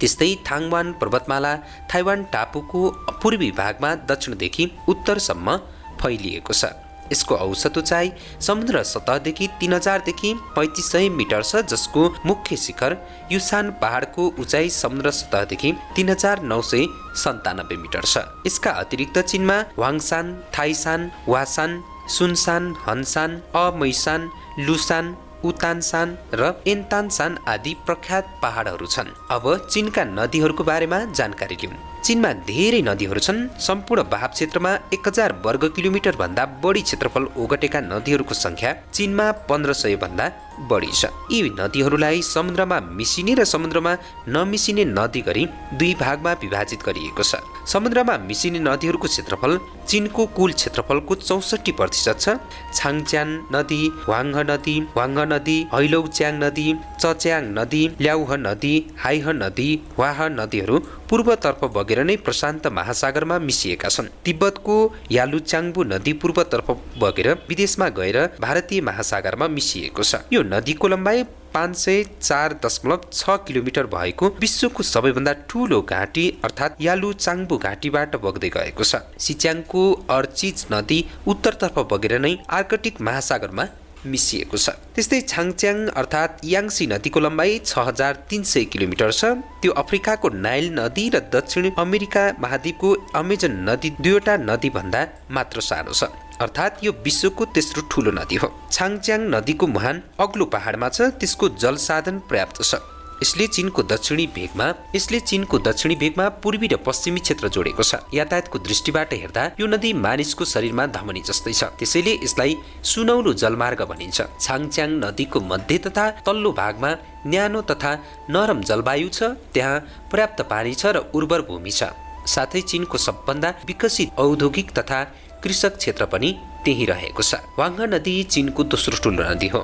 Speaker 24: त्यस्तै थाङवान पर्वतमाला थाइवान टापुको पूर्वी भागमा दक्षिणदेखि उत्तरसम्म फैलिएको छ। यसको औसत उचाइ समुद्र सतहदेखि तिन हजारदेखि पैँतिस सय मिटर छ जसको मुख्य शिखर युसान पहाडको उचाइ समुद्र सतहदेखि तिन हजार नौ सय सन्तानब्बे मिटर छ। यसका अतिरिक्त चिनमा वाङसान थाइसान वासान सुनसान हन्सान अमैसान लुसान उतानसान र एन्तानसान आदि प्रख्यात पहाडहरू छन्। अब चिनका नदीहरूको बारेमा जानकारी लिउँ। चिनमा धेरै नदीहरू छन्। सम्पूर्ण भाव क्षेत्रमा एक हजार वर्ग किलोमिटर भन्दा बढी क्षेत्रफल ओगटेका नदीहरूको संख्या चिनमा पन्ध्र सय भन्दा बढी छ। यी नदीहरूलाई समुद्रमा मिसिने र समुद्रमा नमिसिने नदी गरी दुई भागमा विभाजित गरिएको छ। समुद्रमा मिसिने नदीहरूको क्षेत्रफल चिनको कुल क्षेत्रफलको चौसठी प्रतिशत छ। छाङच्यान नदी वाङ्ह नदी वाङ्ह नदी हैलौच्याङ नदी चच्याङ नदी ल्याउह नदी हाइह नदी वाह नदीहरू पूर्वतर्फ बगेर नै प्रशान्त महासागरमा मिसिएका छन्। तिब्बतको यालुचाङ्बु नदी पूर्वतर्फ बगेर विदेशमा गएर भारतीय महासागरमा मिसिएको छ। यो नदीको लम्बाइ पाँच सय चार दशमलव छ किलोमिटर भएको विश्वको सबैभन्दा ठुलो घाँटी अर्थात् यालु चाङ्बु घाँटीबाट बग्दै गएको छ। सिच्याङको अर्चिज नदी उत्तरतर्फ बगेर नै आर्कटिक महासागरमा मिसिएको छ। त्यस्तै छाङच्याङ अर्थात् याङ्सी नदीको लम्बाइ छ हजार तिन सय किलोमिटर छ। त्यो अफ्रिकाको नाइल नदी र दक्षिण अमेरिका महाद्वीपको अमेजन नदी दुईवटा नदी भन्दा मात्र सानो छ। अर्थात् यो विश्वको तेस्रो ठुलो नदी हो। छाङच्याङ नदीको मुहान अग्लो पहाडमा छ त्यसको जल साधन पर्याप्त छ। यसले चिनको दक्षिणी भेगमा यसले चिनको दक्षिणी भेगमा पूर्वी र पश्चिमी क्षेत्र जोडेको छ। यातायातको दृष्टिबाट हेर्दा यो नदी मानिसको शरीरमा धमनी जस्तै छ। त्यसैले यसलाई सुनौलो जलमार्ग भनिन्छ। छाङच्याङ नदीको मध्य तथा तल्लो भागमा न्यानो तथा नरम जलवायु छ त्यहाँ पर्याप्त पानी छ र उर्वर भूमि छ। साथै चिनको सबभन्दा विकसित औद्योगिक तथा कृषक क्षेत्र पनि त्यही रहेको छ। वाङ्गा नदी चिनको दोस्रो ठुलो नदी हो।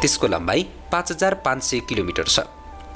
Speaker 24: त्यसको लम्बाइ पाँच हजार पाँच सय किलोमिटर छ।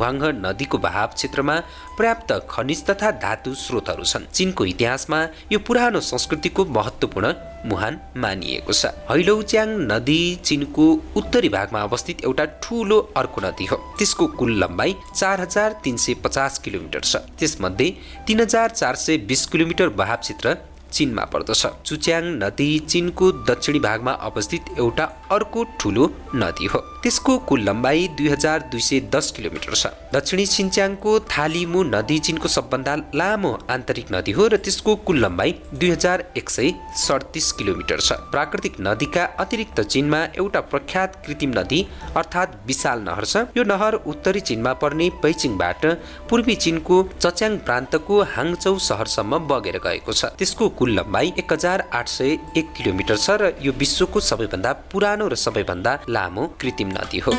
Speaker 24: वाङ्ग नदीको बहाव क्षेत्रमा पर्याप्त खनिज तथा धातु स्रोतहरू छन्। चिनको इतिहासमा यो पुरानो संस्कृतिको महत्त्वपूर्ण मुहान मानिएको छ। हैलौच्याङ नदी चिनको उत्तरी भागमा अवस्थित एउटा ठुलो अर्को नदी हो। त्यसको कुल लम्बाइ चार हजार तिन सय पचास किलोमिटर छ। त्यसमध्ये तिन हजार चार सय बिस किलोमिटर बहाव क्षेत्र चिनमा पर्दछ। चुच्याङ नदी चिनको दक्षिणी भागमा अवस्थित एउटा अर्को ठुलो नदी हो। त्यसको कुल लम्बाइ दुई हजार दुई सय दस किलोमिटर छ। दक्षिणी सिन्च्याङको थालिमु नदी चिनको सबभन्दा लामो आन्तरिक नदी हो र त्यसको कुल लम्बाइ दुई हजार एक सय सडतिस किलोमिटर छ। प्राकृतिक नदीका अतिरिक्त चिनमा एउटा प्रख्यात कृत्रिम नदी अर्थात् विशाल नहर छ। यो नहर उत्तरी चिनमा पर्ने पैचिङबाट पूर्वी चिनको चच्याङ प्रान्तको हाङचौ सहरसम्म बगेर गएको छ। त्यसको कुल लम्बाइ एक हजार आठ सय एक किलोमिटर छ र यो विश्वको सबैभन्दा पुरानो र सबैभन्दा लामो कृत्रिम नदी हो।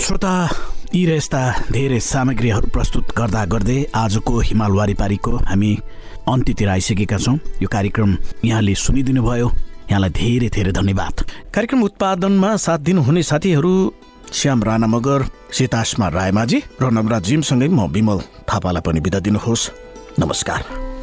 Speaker 19: श्रोता यी र यस्ता धेरै सामग्रीहरू प्रस्तुत गर्दा गर्दै आजको हिमाल वारिपारीको हामी अन्त्यतिर आइसकेका छौँ। यो कार्यक्रम यहाँले सुनिदिनु भयो यहाँलाई धेरै धेरै धन्यवाद। कार्यक्रम उत्पादनमा साथ दिनुहुने साथीहरू श्याम राणा मगर सीतासमा रायमाझी र नवराज जिमसँगै म विमल थापालाई पनि बिदा दिनुहोस्। नमस्कार।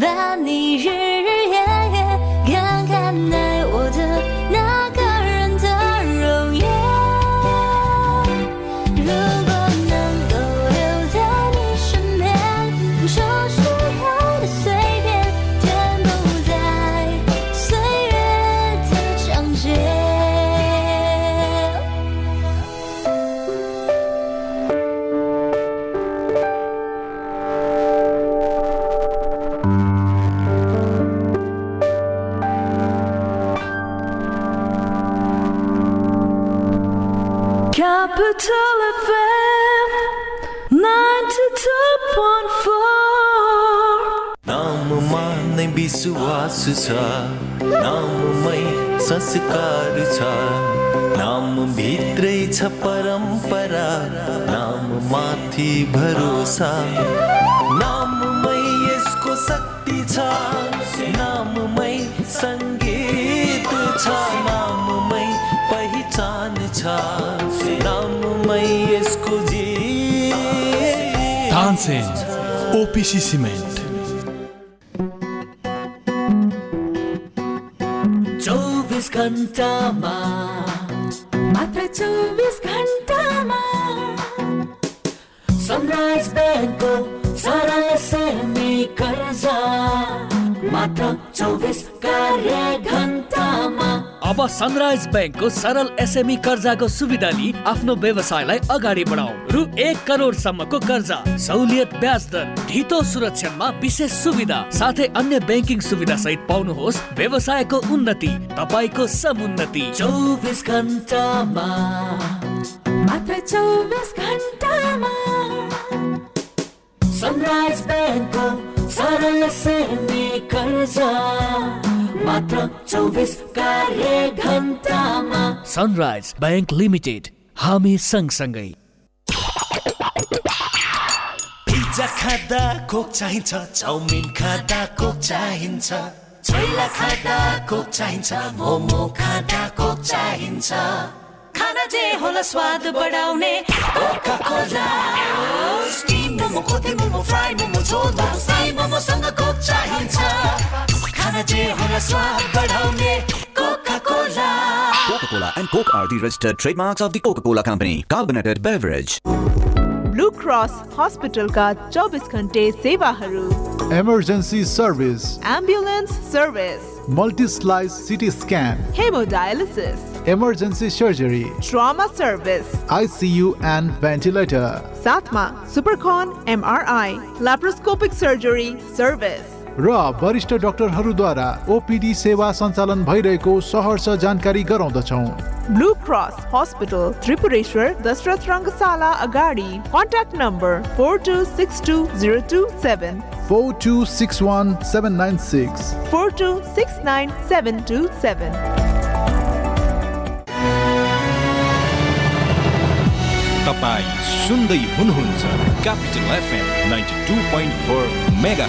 Speaker 27: 把你日 भरोसा नाममै यसको शक्ति छ। नाममै सङ्गीत छ। नाममै पहिचान छ। नाममै यसको
Speaker 28: G Tansen OPC cement. Sunrise ब्याङ्कको सरल
Speaker 14: एसएमई कर्जाको सुविधा लिई आफ्नो व्यवसायलाई अगाडि बढाउ। रु एक करोडसम्मको कर्जा सहुलियत ब्याज दर ढितो सुरक्षामा विशेष सुविधा साथै अन्य ब्याङ्किङ सुविधा सहित पाउनुहोस् व्यवसायको उन्नति तपाईँको समुन्नति।
Speaker 28: चौबिस घन्टामा। चौबिस सनराइज ब्याङ्कको सरल सेमी कर्जा। मात्र चौबिस कार्य घन्टामा
Speaker 14: सनराइज ब्याङ्क लिमिटेड हामी सँगसँगै।
Speaker 18: पिज्जा खाँदा कोक चाहिन्छ चाउमिन खाँदा कोक चाहिन्छ। छोइला खाँदा कोक चाहिन्छ मोमो खाँदा कोक चाहिन्छ। खाना जे होला स्वाद बढाउने। Coca cola steam momo kothey momo fry momo झोल मोमो साई मोमोसँग कोक चाहिन्छ। खाना जे होला स्वाद बढाउने Coca-Cola
Speaker 29: Coca-Cola and Coke are the registered trademarks of the Coca-Cola Company. Carbonated beverage.
Speaker 30: Blue cross हस्पिटलका चौबिस घन्टे सेवाहरू
Speaker 31: emergency service
Speaker 30: ambulance service
Speaker 31: multi slice CT scan
Speaker 30: haemodialysis
Speaker 31: emergency surgery
Speaker 30: trauma service
Speaker 31: ICU and ventilator
Speaker 30: साथमा सुपरकन MRI laparoscopic surgery service
Speaker 31: र वरिष्ठ डाक्टरहरूद्वारा OPD सेवा सञ्चालन भइरहेको सहर्ष जानकारी गराउँदछौँ।
Speaker 30: Blue cross hospital Tripureshwar Dasharath Rangashala अगाडि। Contact number four two six two zero two seven.
Speaker 31: Four two six one seven nine six.
Speaker 30: Four two six nine seven two seven.
Speaker 32: तपाईँ सुन्दै हुनुहुन्छ capital FM ninety two point four mega